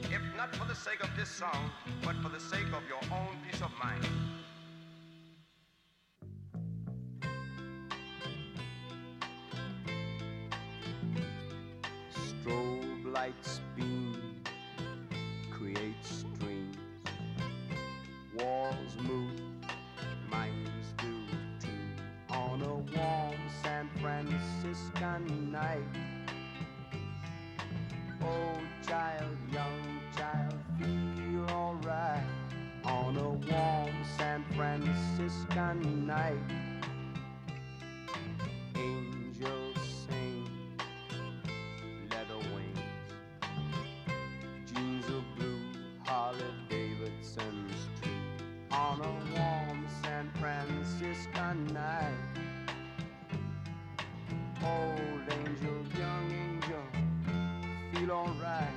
If not for the sake of this song, but for the sake of your own peace of mind. Strobe lights beam, create streams. Walls move, minds do too. On a warm San Franciscan night. Oh, child, young child, feel alright. On a warm San Franciscan night. Franciscan night. Old angel, young angel, feel alright.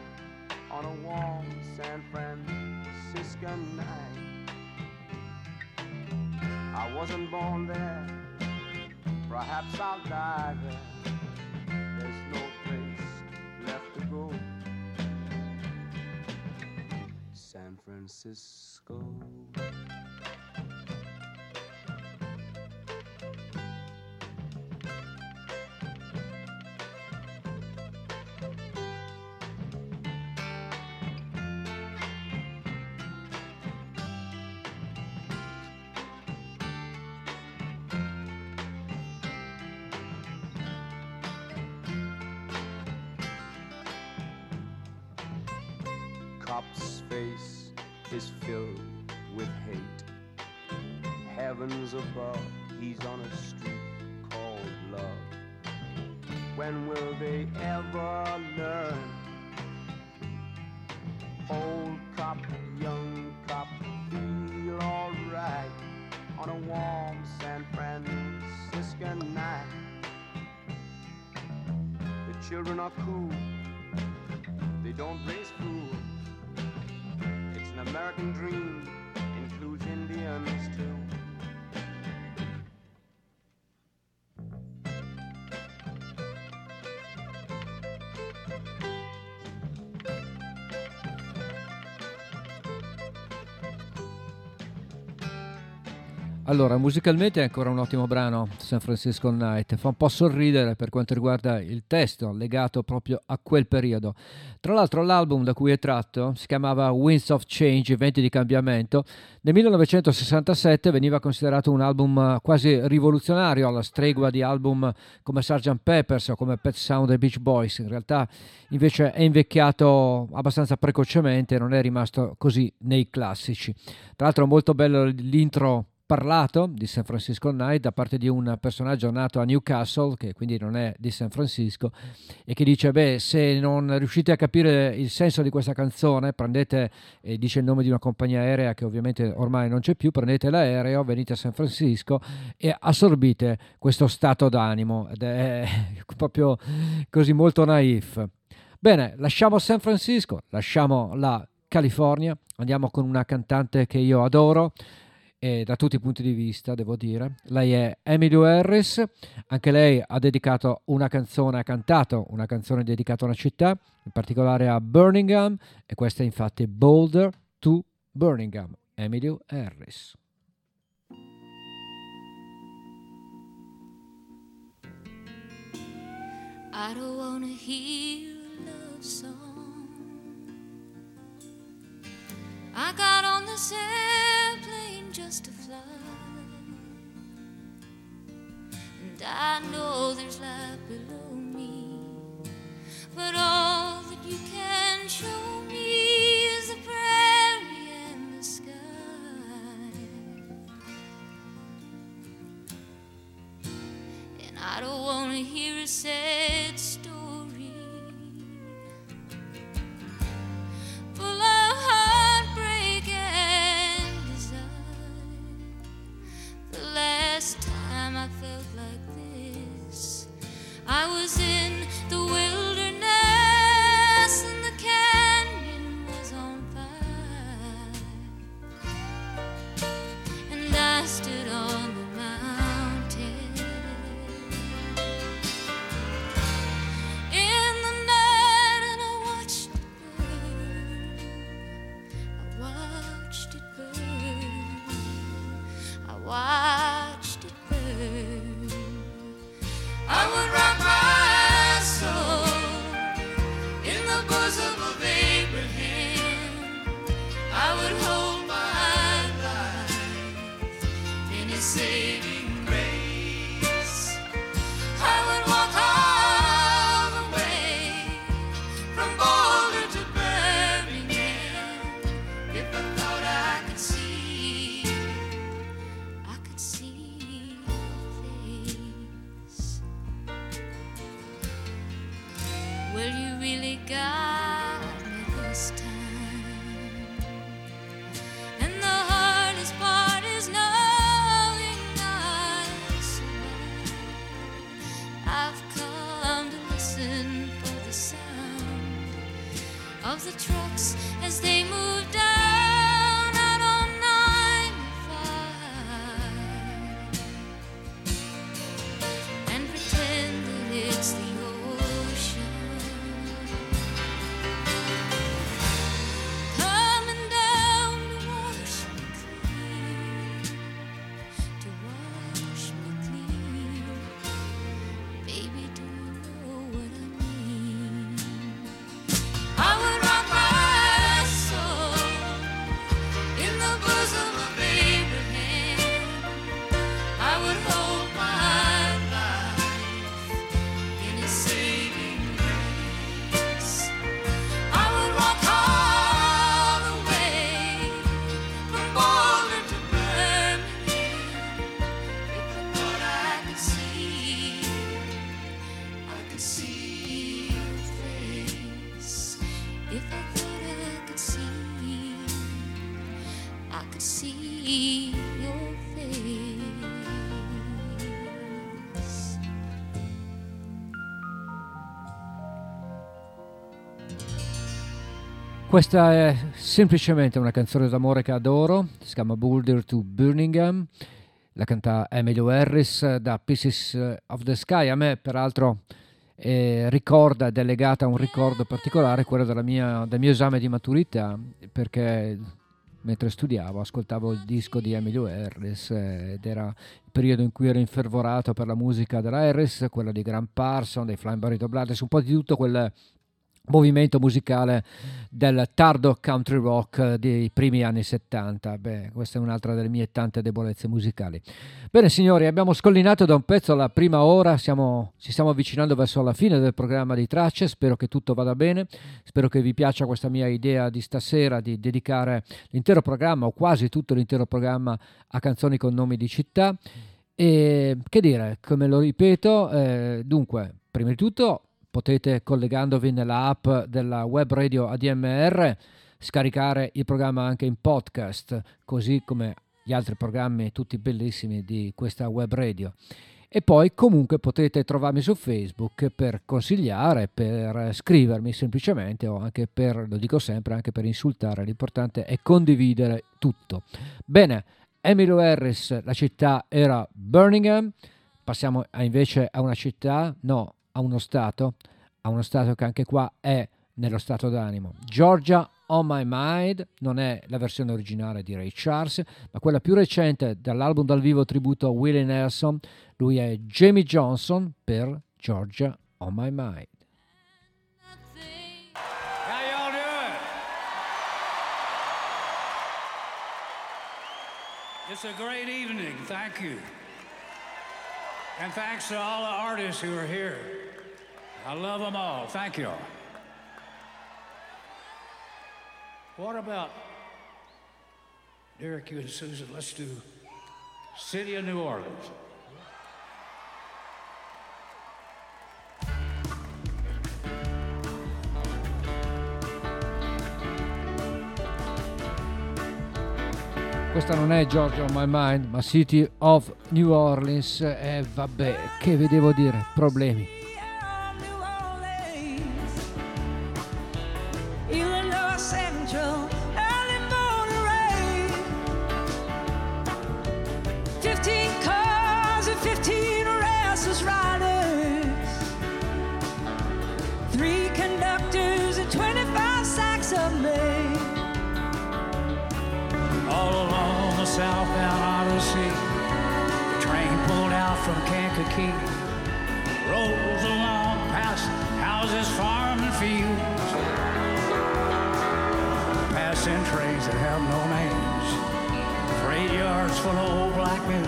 On a warm San Franciscan night. I wasn't born there, perhaps I'll die there. There's no place left to go. San Francisco. Heavens above, he's on a street called love. When will they ever learn? Old cop, young cop, feel alright on a warm San Franciscan night. The children are cool, they don't raise Allora, musicalmente è ancora un ottimo brano, San Francisco Night, fa un po' sorridere per quanto riguarda il testo legato proprio a quel periodo. Tra l'altro l'album da cui è tratto si chiamava Winds of Change, Venti di cambiamento. Nel 1967 veniva considerato un album quasi rivoluzionario alla stregua di album come Sgt. Peppers o come Pet Sound dei Beach Boys. In realtà invece è invecchiato abbastanza precocemente e non è rimasto così nei classici. Tra l'altro molto bello l'intro parlato di San Francisco Night da parte di un personaggio nato a Newcastle, che quindi non è di San Francisco, e che dice, beh, se non riuscite a capire il senso di questa canzone, prendete, e dice il nome di una compagnia aerea che ovviamente ormai non c'è più, prendete l'aereo, venite a San Francisco e assorbite questo stato d'animo, ed è *laughs* proprio così molto naif. Bene, lasciamo San Francisco, lasciamo la California, andiamo con una cantante che io adoro, e da tutti i punti di vista, devo dire. Lei è Emily Harris, anche lei ha dedicato una canzone, ha cantato una canzone dedicata a una città, in particolare a Birmingham, e questa è infatti Boulder to Birmingham, Emily Harris. I don't wanna hear love song. I got on this airplane just to fly. And I know there's life below me. But all that you can show me is the prairie and the sky. And I don't wanna hear a sad felt like this. I was in the wilderness Questa è semplicemente una canzone d'amore che adoro, si chiama Boulder to Birmingham, la canta Emilio Harris da Pieces of the Sky. A me peraltro eh, ricorda, ed è legata a un ricordo particolare, quello mia- del mio esame di maturità, perché mentre studiavo ascoltavo il disco di Emilio Harris eh, ed era il periodo in cui ero infervorato per la musica della Harris, quella di Graham Parson, dei Flying Burrito Brothers, un po' di tutto quel movimento musicale del tardo country rock dei primi anni 70. Beh, questa è un'altra delle mie tante debolezze musicali. Bene, signori, abbiamo scollinato da un pezzo la prima ora, siamo- ci stiamo avvicinando verso la fine del programma di tracce, spero che tutto vada bene, spero che vi piaccia questa mia idea di stasera di dedicare l'intero programma o quasi tutto l'intero programma a canzoni con nomi di città. E che dire, come lo ripeto, eh, dunque, prima di tutto potete collegandovi nella app della web radio ADMR scaricare il programma anche in podcast, così come gli altri programmi tutti bellissimi di questa web radio. E poi comunque potete trovarmi su Facebook per consigliare, per scrivermi semplicemente o anche per, lo dico sempre, anche per insultare. L'importante è condividere tutto. Bene, Emilio Harris, la città era Birmingham, passiamo invece a una città, no, a uno stato, a uno stato che anche qua è nello stato d'animo. Georgia On My Mind non è la versione originale di Ray Charles, ma quella più recente dall'album dal vivo tributo a Willie Nelson. Lui è Jamie Johnson per Georgia On My Mind. It's a great evening. Thank you. And thanks to all the artists who are here. I love them all. Thank you. What about Derek, you and Susan? Let's do City of New Orleans. Questa non è Georgia on My Mind, ma City of New Orleans. E vabbè, che vi devo dire? Problemi. Southbound Odyssey. The train pulled out from Kankakee, rolls along past houses, farm and fields, passing trains that have no names, freight yards full of old black men,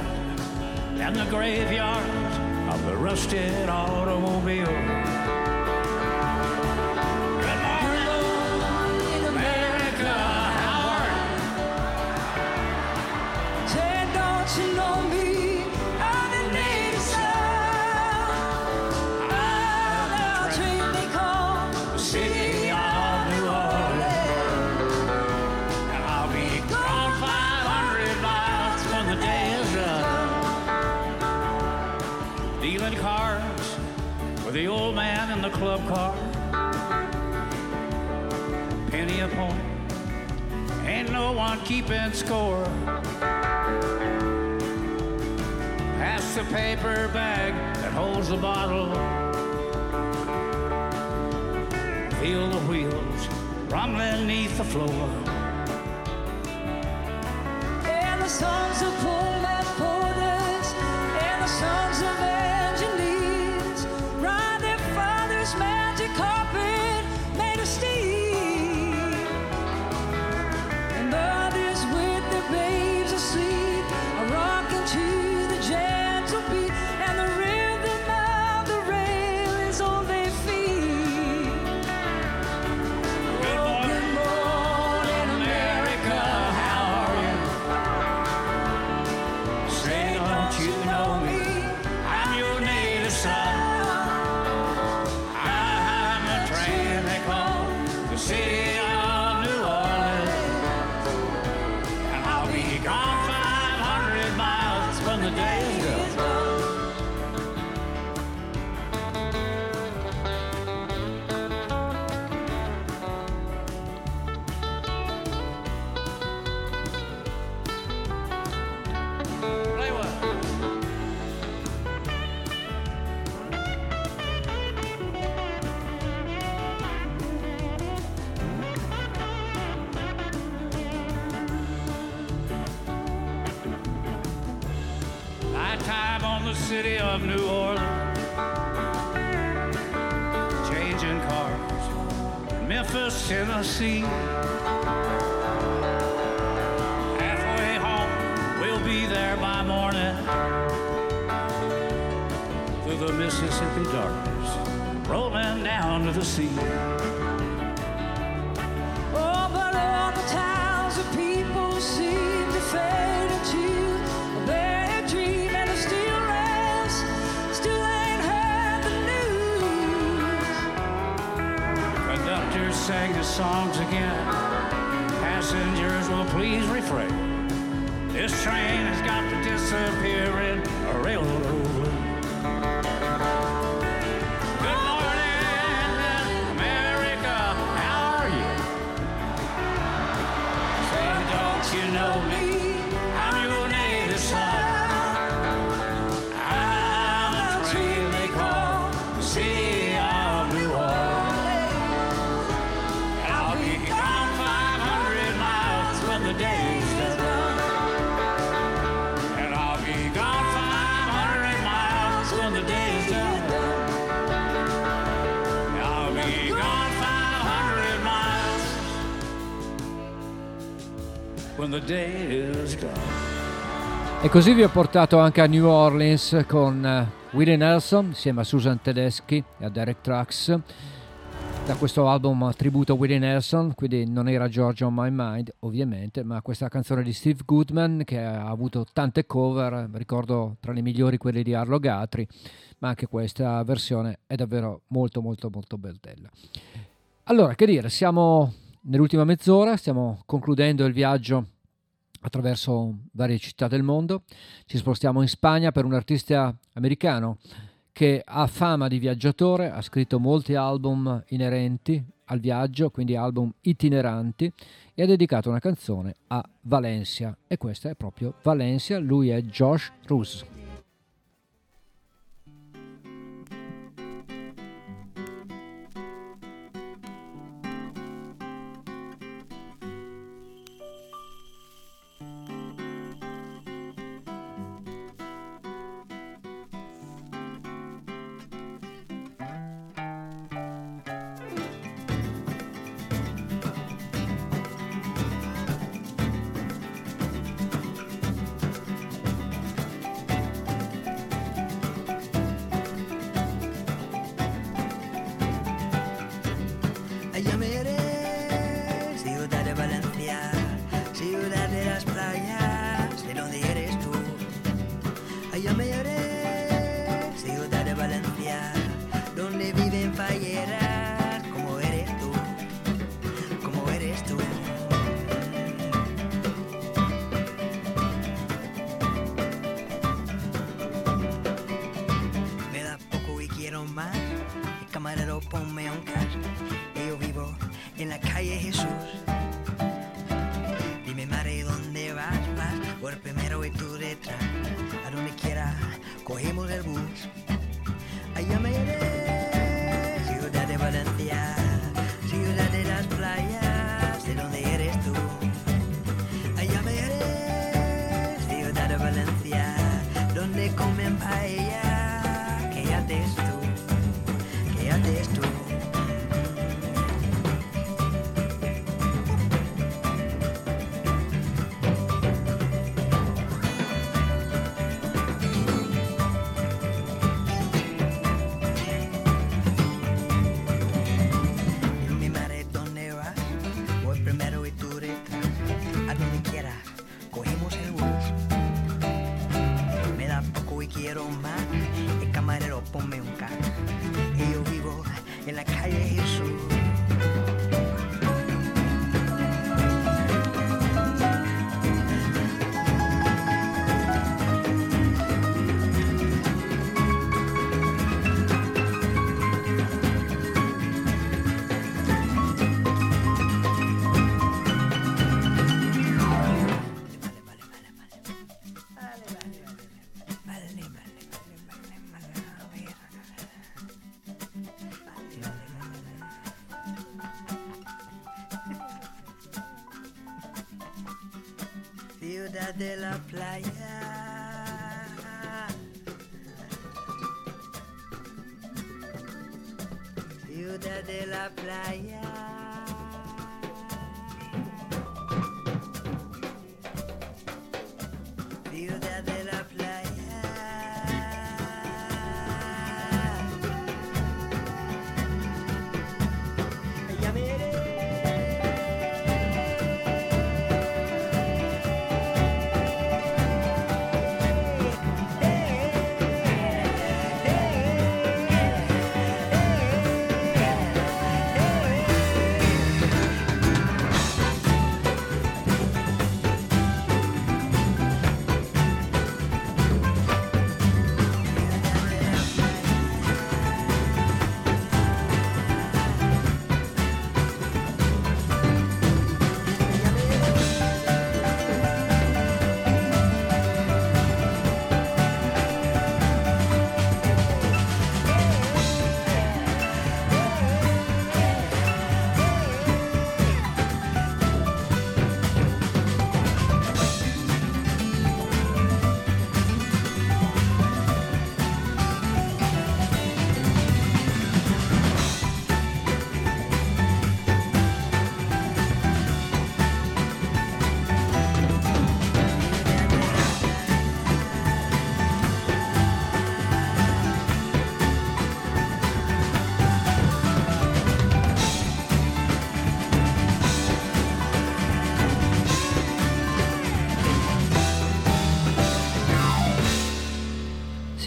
and the graveyards of the rusted automobiles. Keeping score. Pass the paper bag that holds the bottle. Feel the wheels rumbling neath the floor. Songs again. Passengers will please refrain. This train has got to disappear in a railroad. E così vi ho portato anche a New Orleans con eh, Willie Nelson insieme a Susan Tedeschi e a Derek Trucks da questo album tributo a Willie Nelson, quindi non era Georgia on My Mind ovviamente, ma questa canzone di Steve Goodman che ha avuto tante cover, ricordo tra le migliori quelle di Arlo Gatri, ma anche questa versione è davvero molto molto molto bella. Allora, che dire, siamo nell'ultima mezz'ora, stiamo concludendo il viaggio attraverso varie città del mondo. Ci spostiamo in Spagna per un artista americano che ha fama di viaggiatore, ha scritto molti album inerenti al viaggio, quindi album itineranti, e ha dedicato una canzone a Valencia. E questa è proprio Valencia, lui è Josh Roos.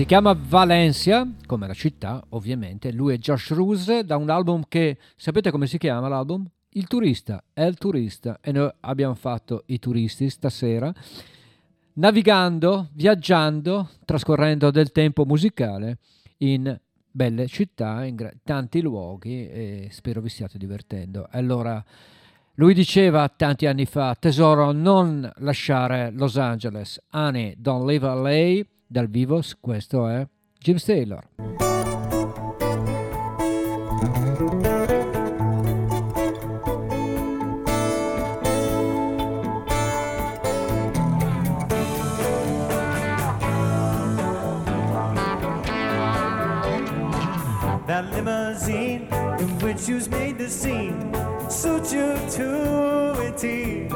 Si chiama Valencia, come la città ovviamente, lui è Josh Ruse da un album che, sapete come si chiama l'album? Il turista, è il turista e noi abbiamo fatto i turisti stasera, navigando, viaggiando, trascorrendo del tempo musicale in belle città, in gra- tanti luoghi e spero vi stiate divertendo. Allora, lui diceva tanti anni fa, tesoro, non lasciare Los Angeles, Annie, don't leave LA dal vivo, questo è James Taylor. That limousine in which you made the scene suits you to a T.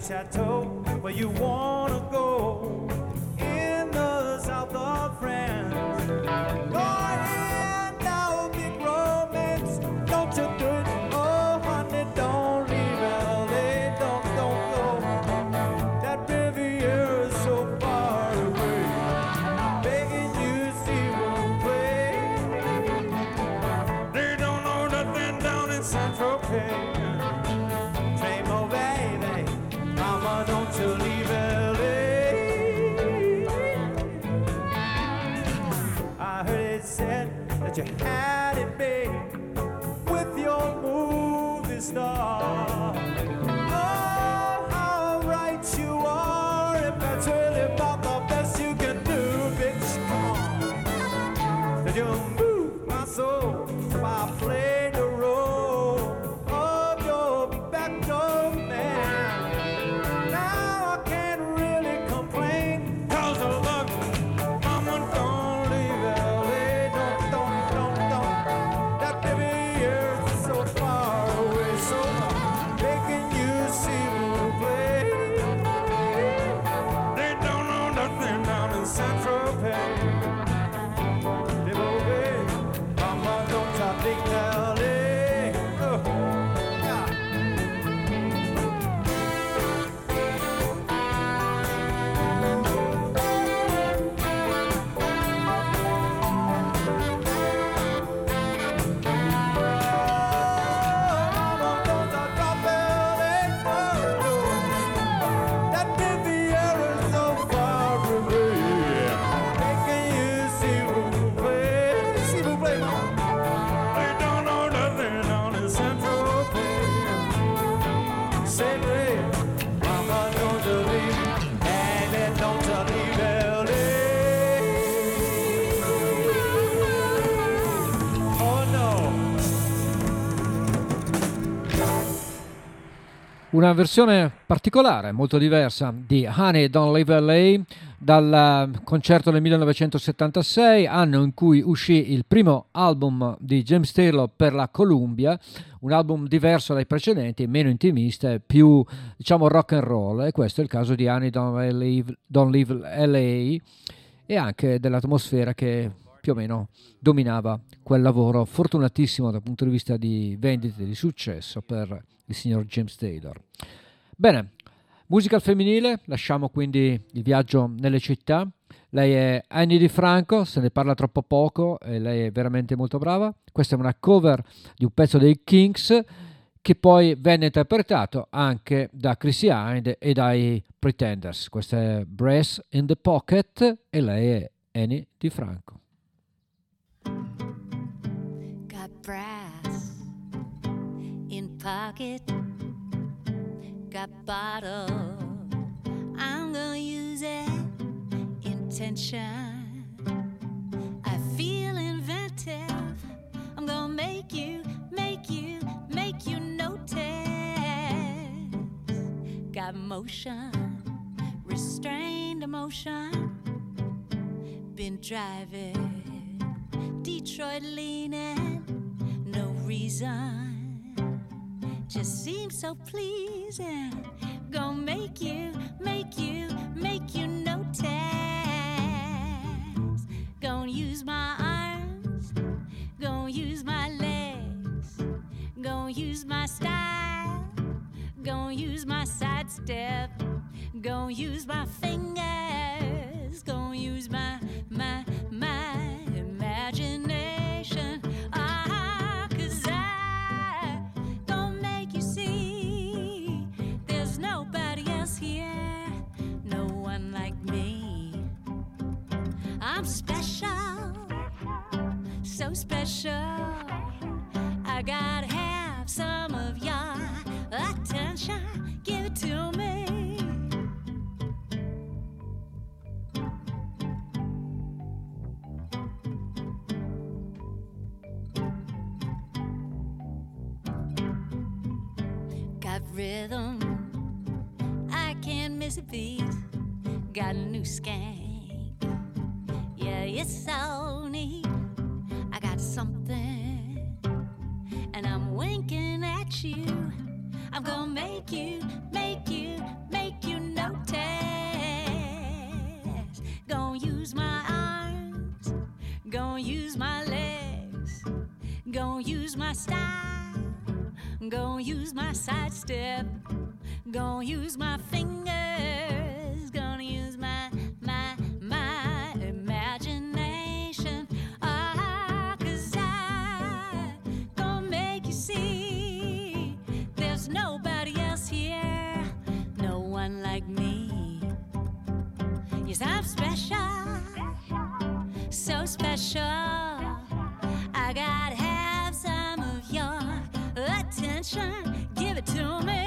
chateau where you wanna star. Una versione particolare, molto diversa di Honey Don't Leave LA dal eh, concerto del 1976, anno in cui uscì il primo album di James Taylor per la Columbia, un album diverso dai precedenti, meno intimista più diciamo rock and roll e questo è il caso di Honey Don't Leave, Don't Leave LA e anche dell'atmosfera che più o meno dominava quel lavoro fortunatissimo dal punto di vista di vendite e di successo per il signor James Taylor. Bene, musica al femminile, lasciamo quindi il viaggio nelle città. Lei è Annie Di Franco, se ne parla troppo poco e lei è veramente molto brava. Questa è una cover di un pezzo dei Kings che poi venne interpretato anche da Chrissy Hind e dai Pretenders. Questa è Brass in the Pocket e lei è Annie Di Franco. Brass in pocket, got bottle. I'm gonna use it. Intention. I feel inventive. I'm gonna make you, make you, make you notice. Got motion, restrained emotion. Been driving. Detroit leaning, reason. Just seems so pleasing. Gonna make you, make you, make you notice. Gonna use my arms, gonna use my legs, gonna use my style, Gonna use my sidestep. Gonna use my fingers. Gonna use my, my I'm special. So special. I gotta have some of your attention. Give it to me. Got rhythm. I can't miss a beat. Got a new skank. It's so neat. I got something and I'm winking at you. I'm gonna make you, make you, make you notice. Gonna use my arms, gonna use my legs, gonna use my style, gonna use my sidestep, gonna use my fingers, special. I gotta have some of your attention. Give it to me.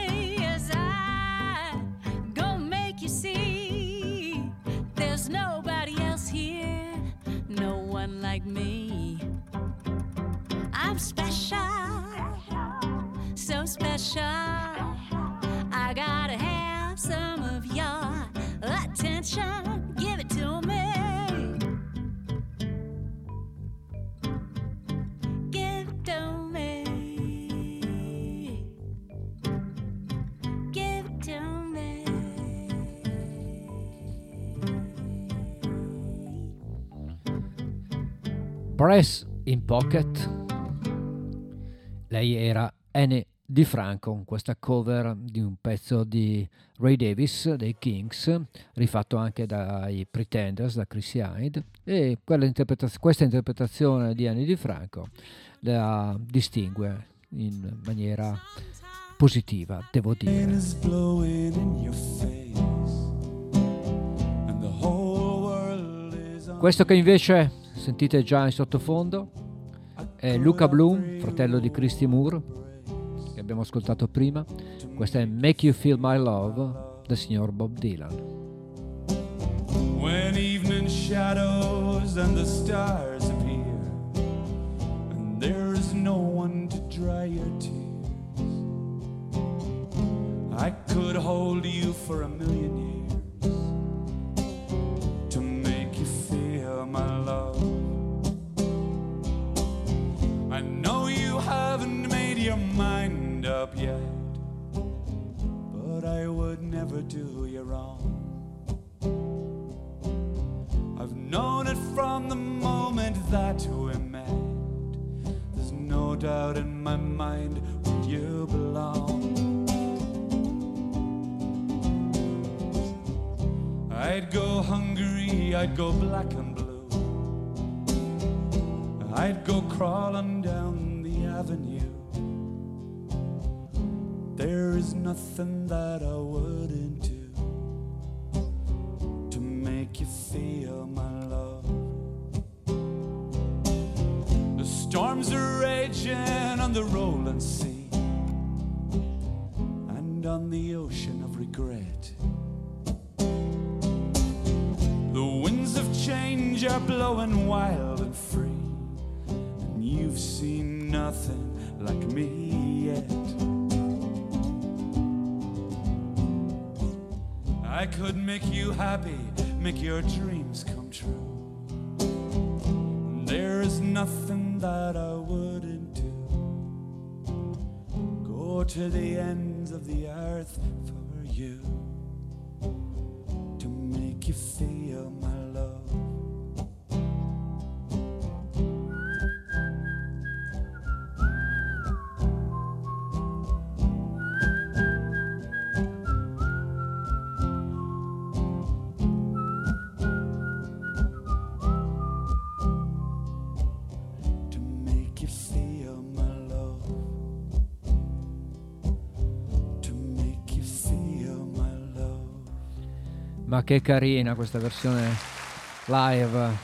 Press in Pocket. Lei era Annie Di Franco con questa cover di un pezzo di Ray Davis dei Kings, rifatto anche dai Pretenders, da Chrissy Hyde, e interpretaz- questa interpretazione di Annie Di Franco la distingue in maniera positiva, devo dire. Questo che invece sentite già in sottofondo è Luca Bloom, fratello di Christy Moore, che abbiamo ascoltato prima. Questa è Make You Feel My Love del signor Bob Dylan. When evening shadows and the stars appear, and there is no one to dry your tears, I could hold you for a million years your mind up yet, but I would never do you wrong. I've known it from the moment that we met. There's no doubt in my mind where you belong. I'd go hungry, I'd go black and blue. I'd go crawling down the avenue. There is nothing that I wouldn't do to make you feel my love. The storms are raging on the rolling sea and on the ocean of regret. The winds of change are blowing wild and free, and you've seen nothing like me yet. I could make you happy, make your dreams come true. There is nothing that I wouldn't do. Go to the ends of the earth for you to make you feel my Ma che carina questa versione live.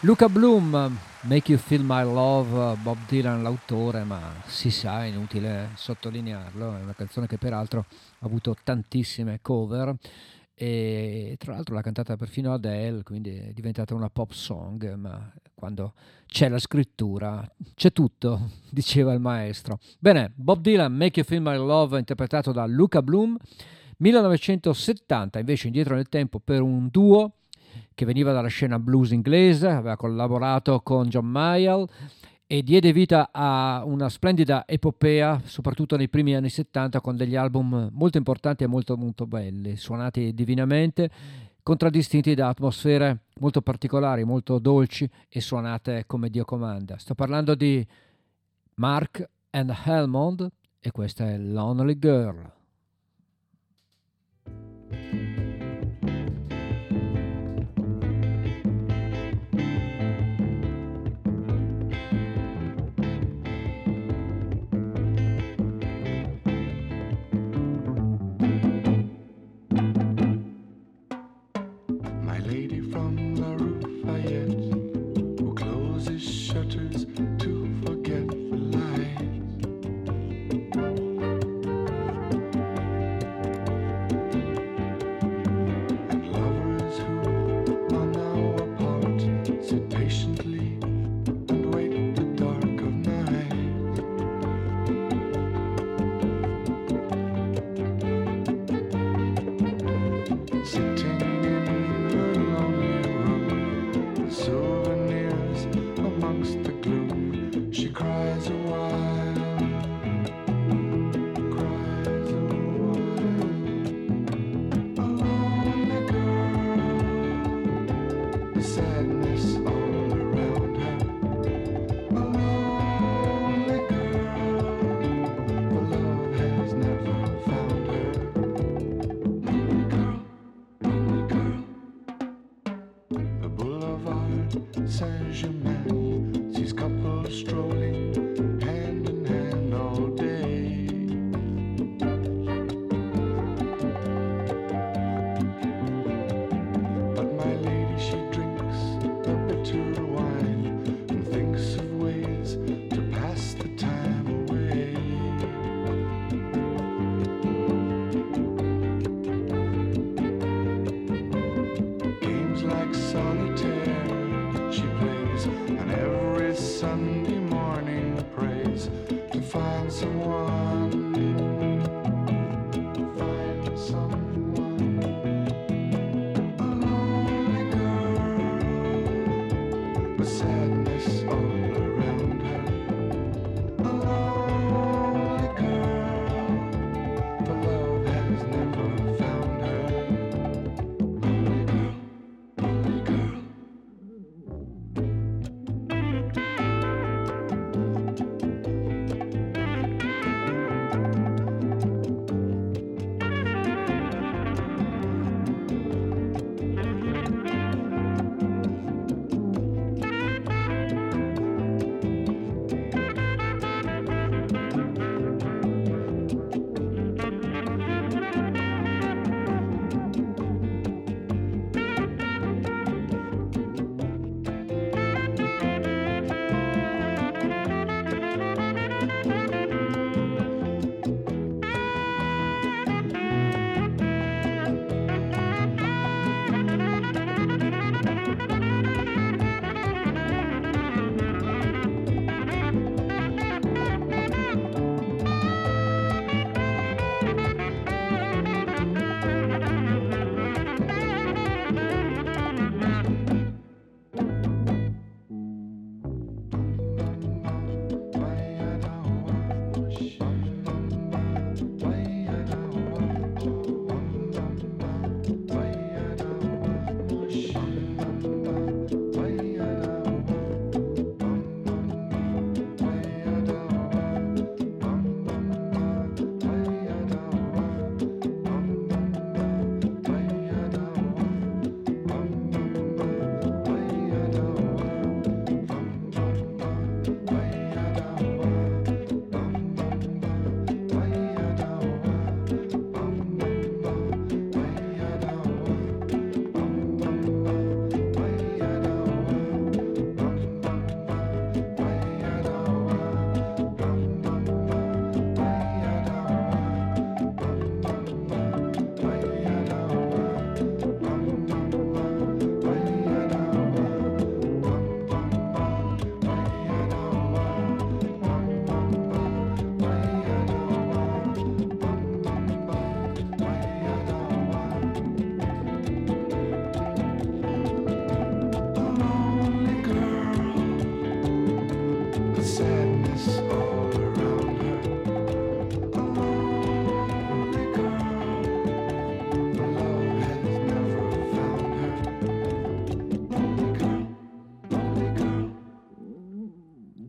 Luca Bloom, Make You Feel My Love, Bob Dylan l'autore, ma si sa, è inutile sottolinearlo, è una canzone che peraltro ha avuto tantissime cover e tra l'altro l'ha cantata perfino Adele, quindi è diventata una pop song, ma quando c'è la scrittura c'è tutto, *laughs* diceva il maestro. Bene, Bob Dylan, Make You Feel My Love, interpretato da Luca Bloom, 1970, invece indietro nel tempo per un duo che veniva dalla scena blues inglese, aveva collaborato con John Mayall e diede vita a una splendida epopea, soprattutto nei primi anni 70, con degli album molto importanti e molto molto belli, suonati divinamente, contraddistinti da atmosfere molto particolari, molto dolci e suonate come Dio comanda. Sto parlando di Mark and Helmond e questa è Lonely Girl. thank you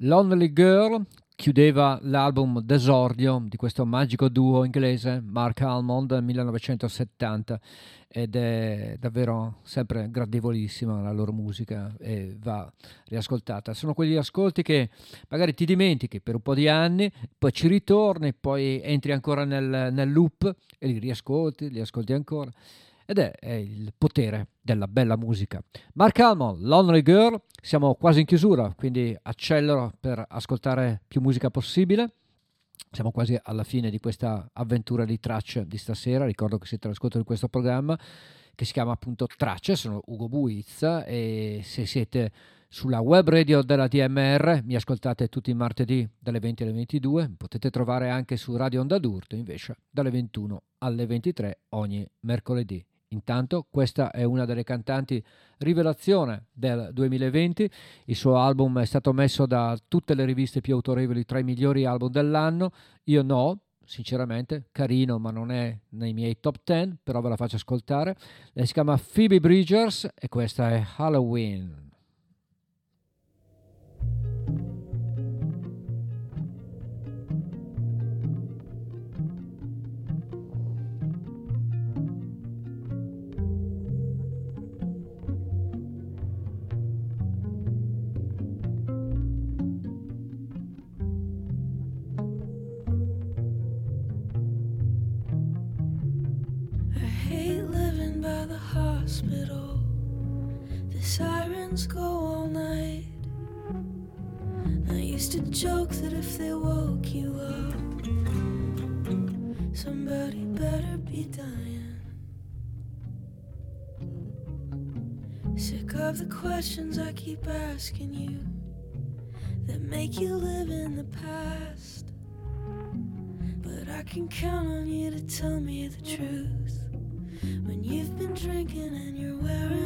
Lonely Girl chiudeva l'album d'esordio di questo magico duo inglese Mark Almond del 1970 ed è davvero sempre gradevolissima la loro musica e va riascoltata. Sono quegli ascolti che magari ti dimentichi per un po' di anni, poi ci ritorni, poi entri ancora nel, nel loop e li riascolti, li ascolti ancora ed è, è il potere della bella musica. Mark Almond, Lonely Girl, siamo quasi in chiusura, quindi accelero per ascoltare più musica possibile. Siamo quasi alla fine di questa avventura di tracce di stasera. Ricordo che siete all'ascolto di questo programma che si chiama appunto Tracce. Sono Ugo Buizza e se siete sulla web radio della DMR mi ascoltate tutti i martedì dalle 20 alle 22. Potete trovare anche su Radio Onda d'Urto invece dalle 21 alle 23 ogni mercoledì. Intanto questa è una delle cantanti rivelazione del 2020, il suo album è stato messo da tutte le riviste più autorevoli tra i migliori album dell'anno, io no, sinceramente, carino ma non è nei miei top 10, però ve la faccio ascoltare, lei si chiama Phoebe Bridgers e questa è Halloween. Go all night. I used to joke that if they woke you up, somebody better be dying. Sick of the questions I keep asking you that make you live in the past. But I can count on you to tell me the truth when you've been drinking and you're wearing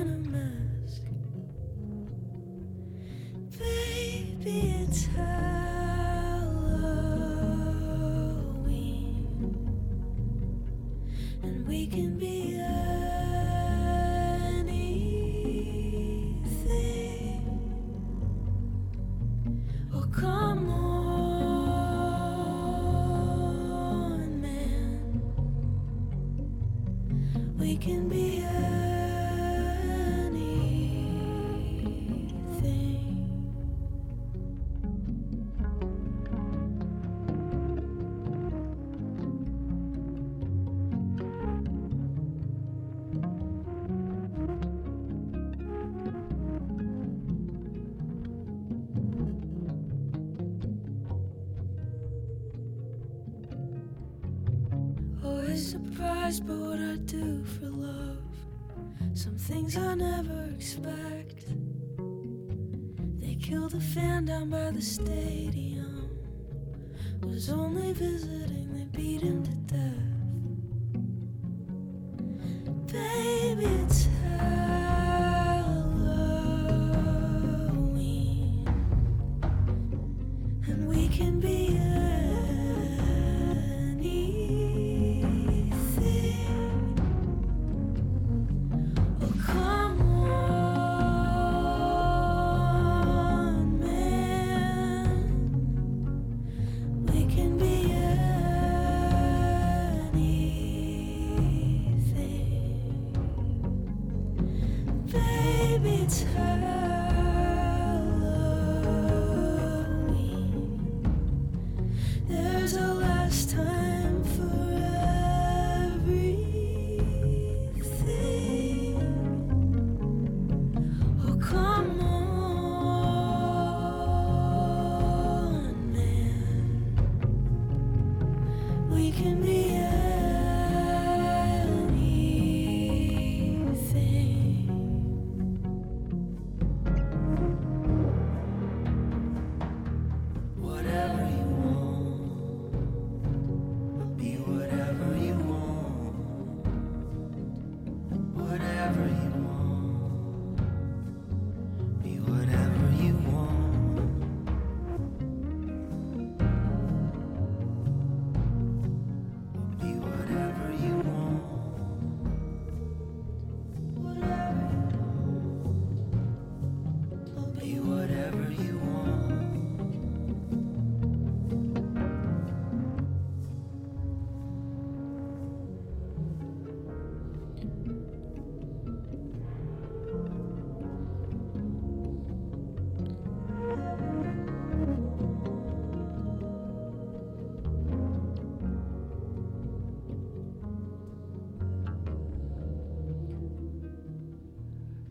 して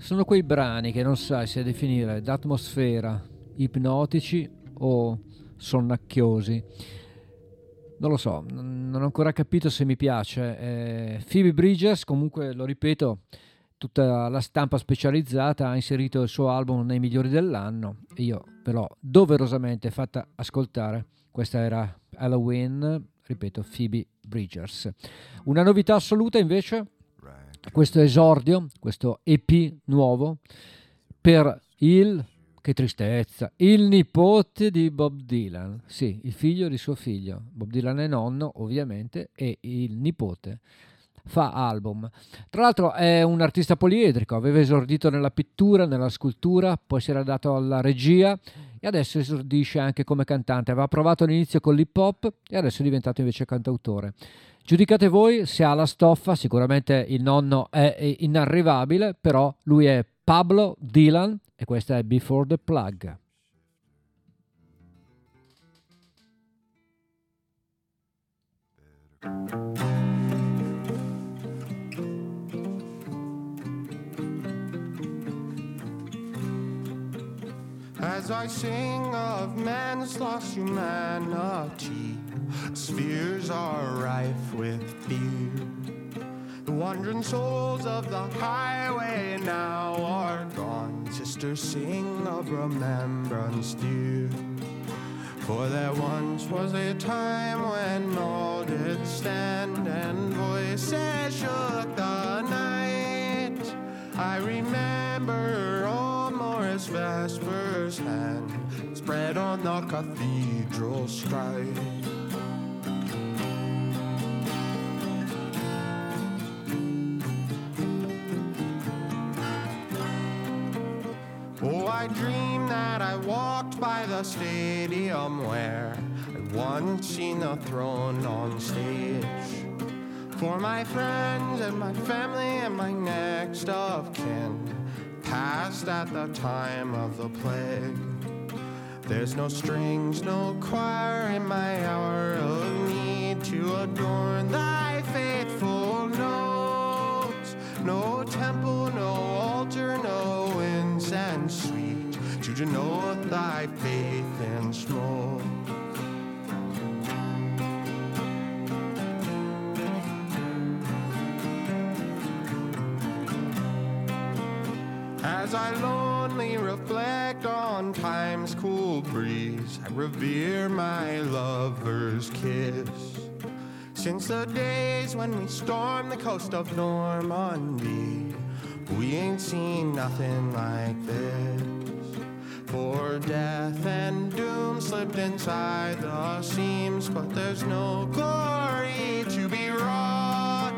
sono quei brani che non sai se definire d'atmosfera, ipnotici o sonnacchiosi. Non lo so, non ho ancora capito se mi piace. Eh, Phoebe Bridgers, comunque lo ripeto, tutta la stampa specializzata ha inserito il suo album nei migliori dell'anno e io ve l'ho doverosamente fatta ascoltare. Questa era Halloween, ripeto, Phoebe Bridgers. Una novità assoluta invece, questo esordio, questo EP nuovo per il, che tristezza, il nipote di Bob Dylan, sì, il figlio di suo figlio. Bob Dylan è nonno, ovviamente, e il nipote fa album. Tra l'altro è un artista poliedrico, aveva esordito nella pittura, nella scultura, poi si era dato alla regia e adesso esordisce anche come cantante. Aveva provato all'inizio con l'hip hop e adesso è diventato invece cantautore. Giudicate voi se ha la stoffa, sicuramente il nonno è inarrivabile, però lui è Pablo Dylan e questa è Before the Plug. As I sing of man's lost humanity, spheres are rife with fear. The wandering souls of the highway now are gone. Sisters sing of remembrance dear. For there once was a time when all did stand and voices shook the night. I remember old Morris Vesper's hand spread on the cathedral sky. I dreamed that I walked by the stadium where I once seen the throne on stage. For my friends and my family and my next of kin passed at the time of the plague. There's no strings, no choir in my hour of need to adorn thy faithful notes. No temple, no altar, no incense sweet to denote thy faith and smoke. As I lonely reflect on time's cool breeze, I revere my lover's kiss. Since the days when we stormed the coast of Normandy, we ain't seen nothing like this. For death and doom slipped inside the seams, but there's no glory to be wrought.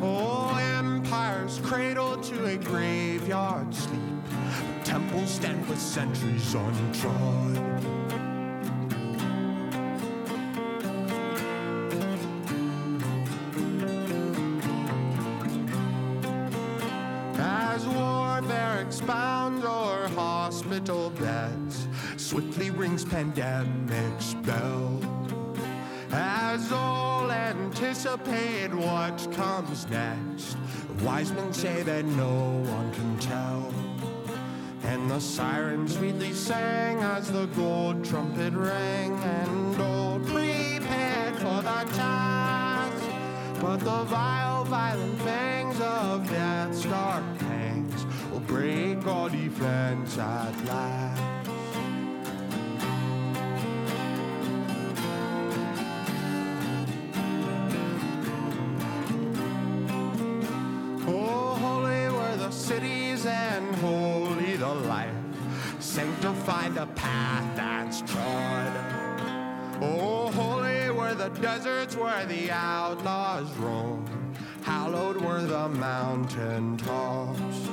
Oh, empires cradled to a graveyard sleep. Temples stand with centuries untrod. Rings pandemic's bell. As all anticipate what comes next, wise men say that no one can tell. And the sirens sweetly sang as the gold trumpet rang, and all prepared for the task. But the vile, violent fangs of death's dark pangs will break all defense at last. The path that's trod. Oh, holy were the deserts where the outlaws roam. Hallowed were the mountain tops.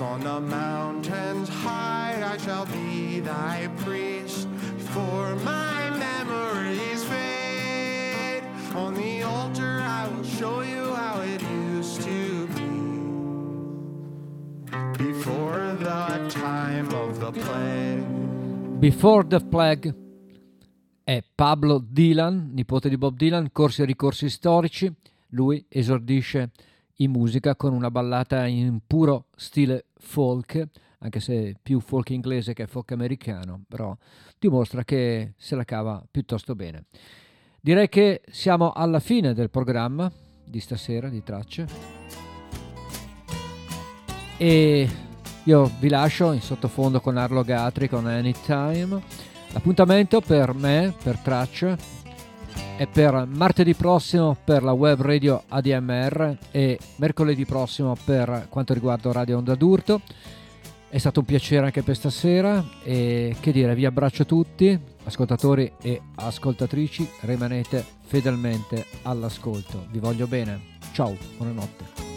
On the mountains high I shall be thy priest. For my memories fade. On the altar I will show you how it used to be. Before the time of. Before the Plague è Pablo Dylan, nipote di Bob Dylan, corsi e ricorsi storici. Lui esordisce in musica con una ballata in puro stile folk, anche se più folk inglese che folk americano, però dimostra che se la cava piuttosto bene. Direi che siamo alla fine del programma di stasera di tracce e io vi lascio in sottofondo con Arlo Gatri con Anytime. L'appuntamento per me, per tracce, è per martedì prossimo per la web radio ADMR e mercoledì prossimo per quanto riguarda Radio Onda d'Urto. È stato un piacere anche per stasera e che dire, vi abbraccio tutti, ascoltatori e ascoltatrici, rimanete fedelmente all'ascolto. Vi voglio bene. Ciao, buonanotte.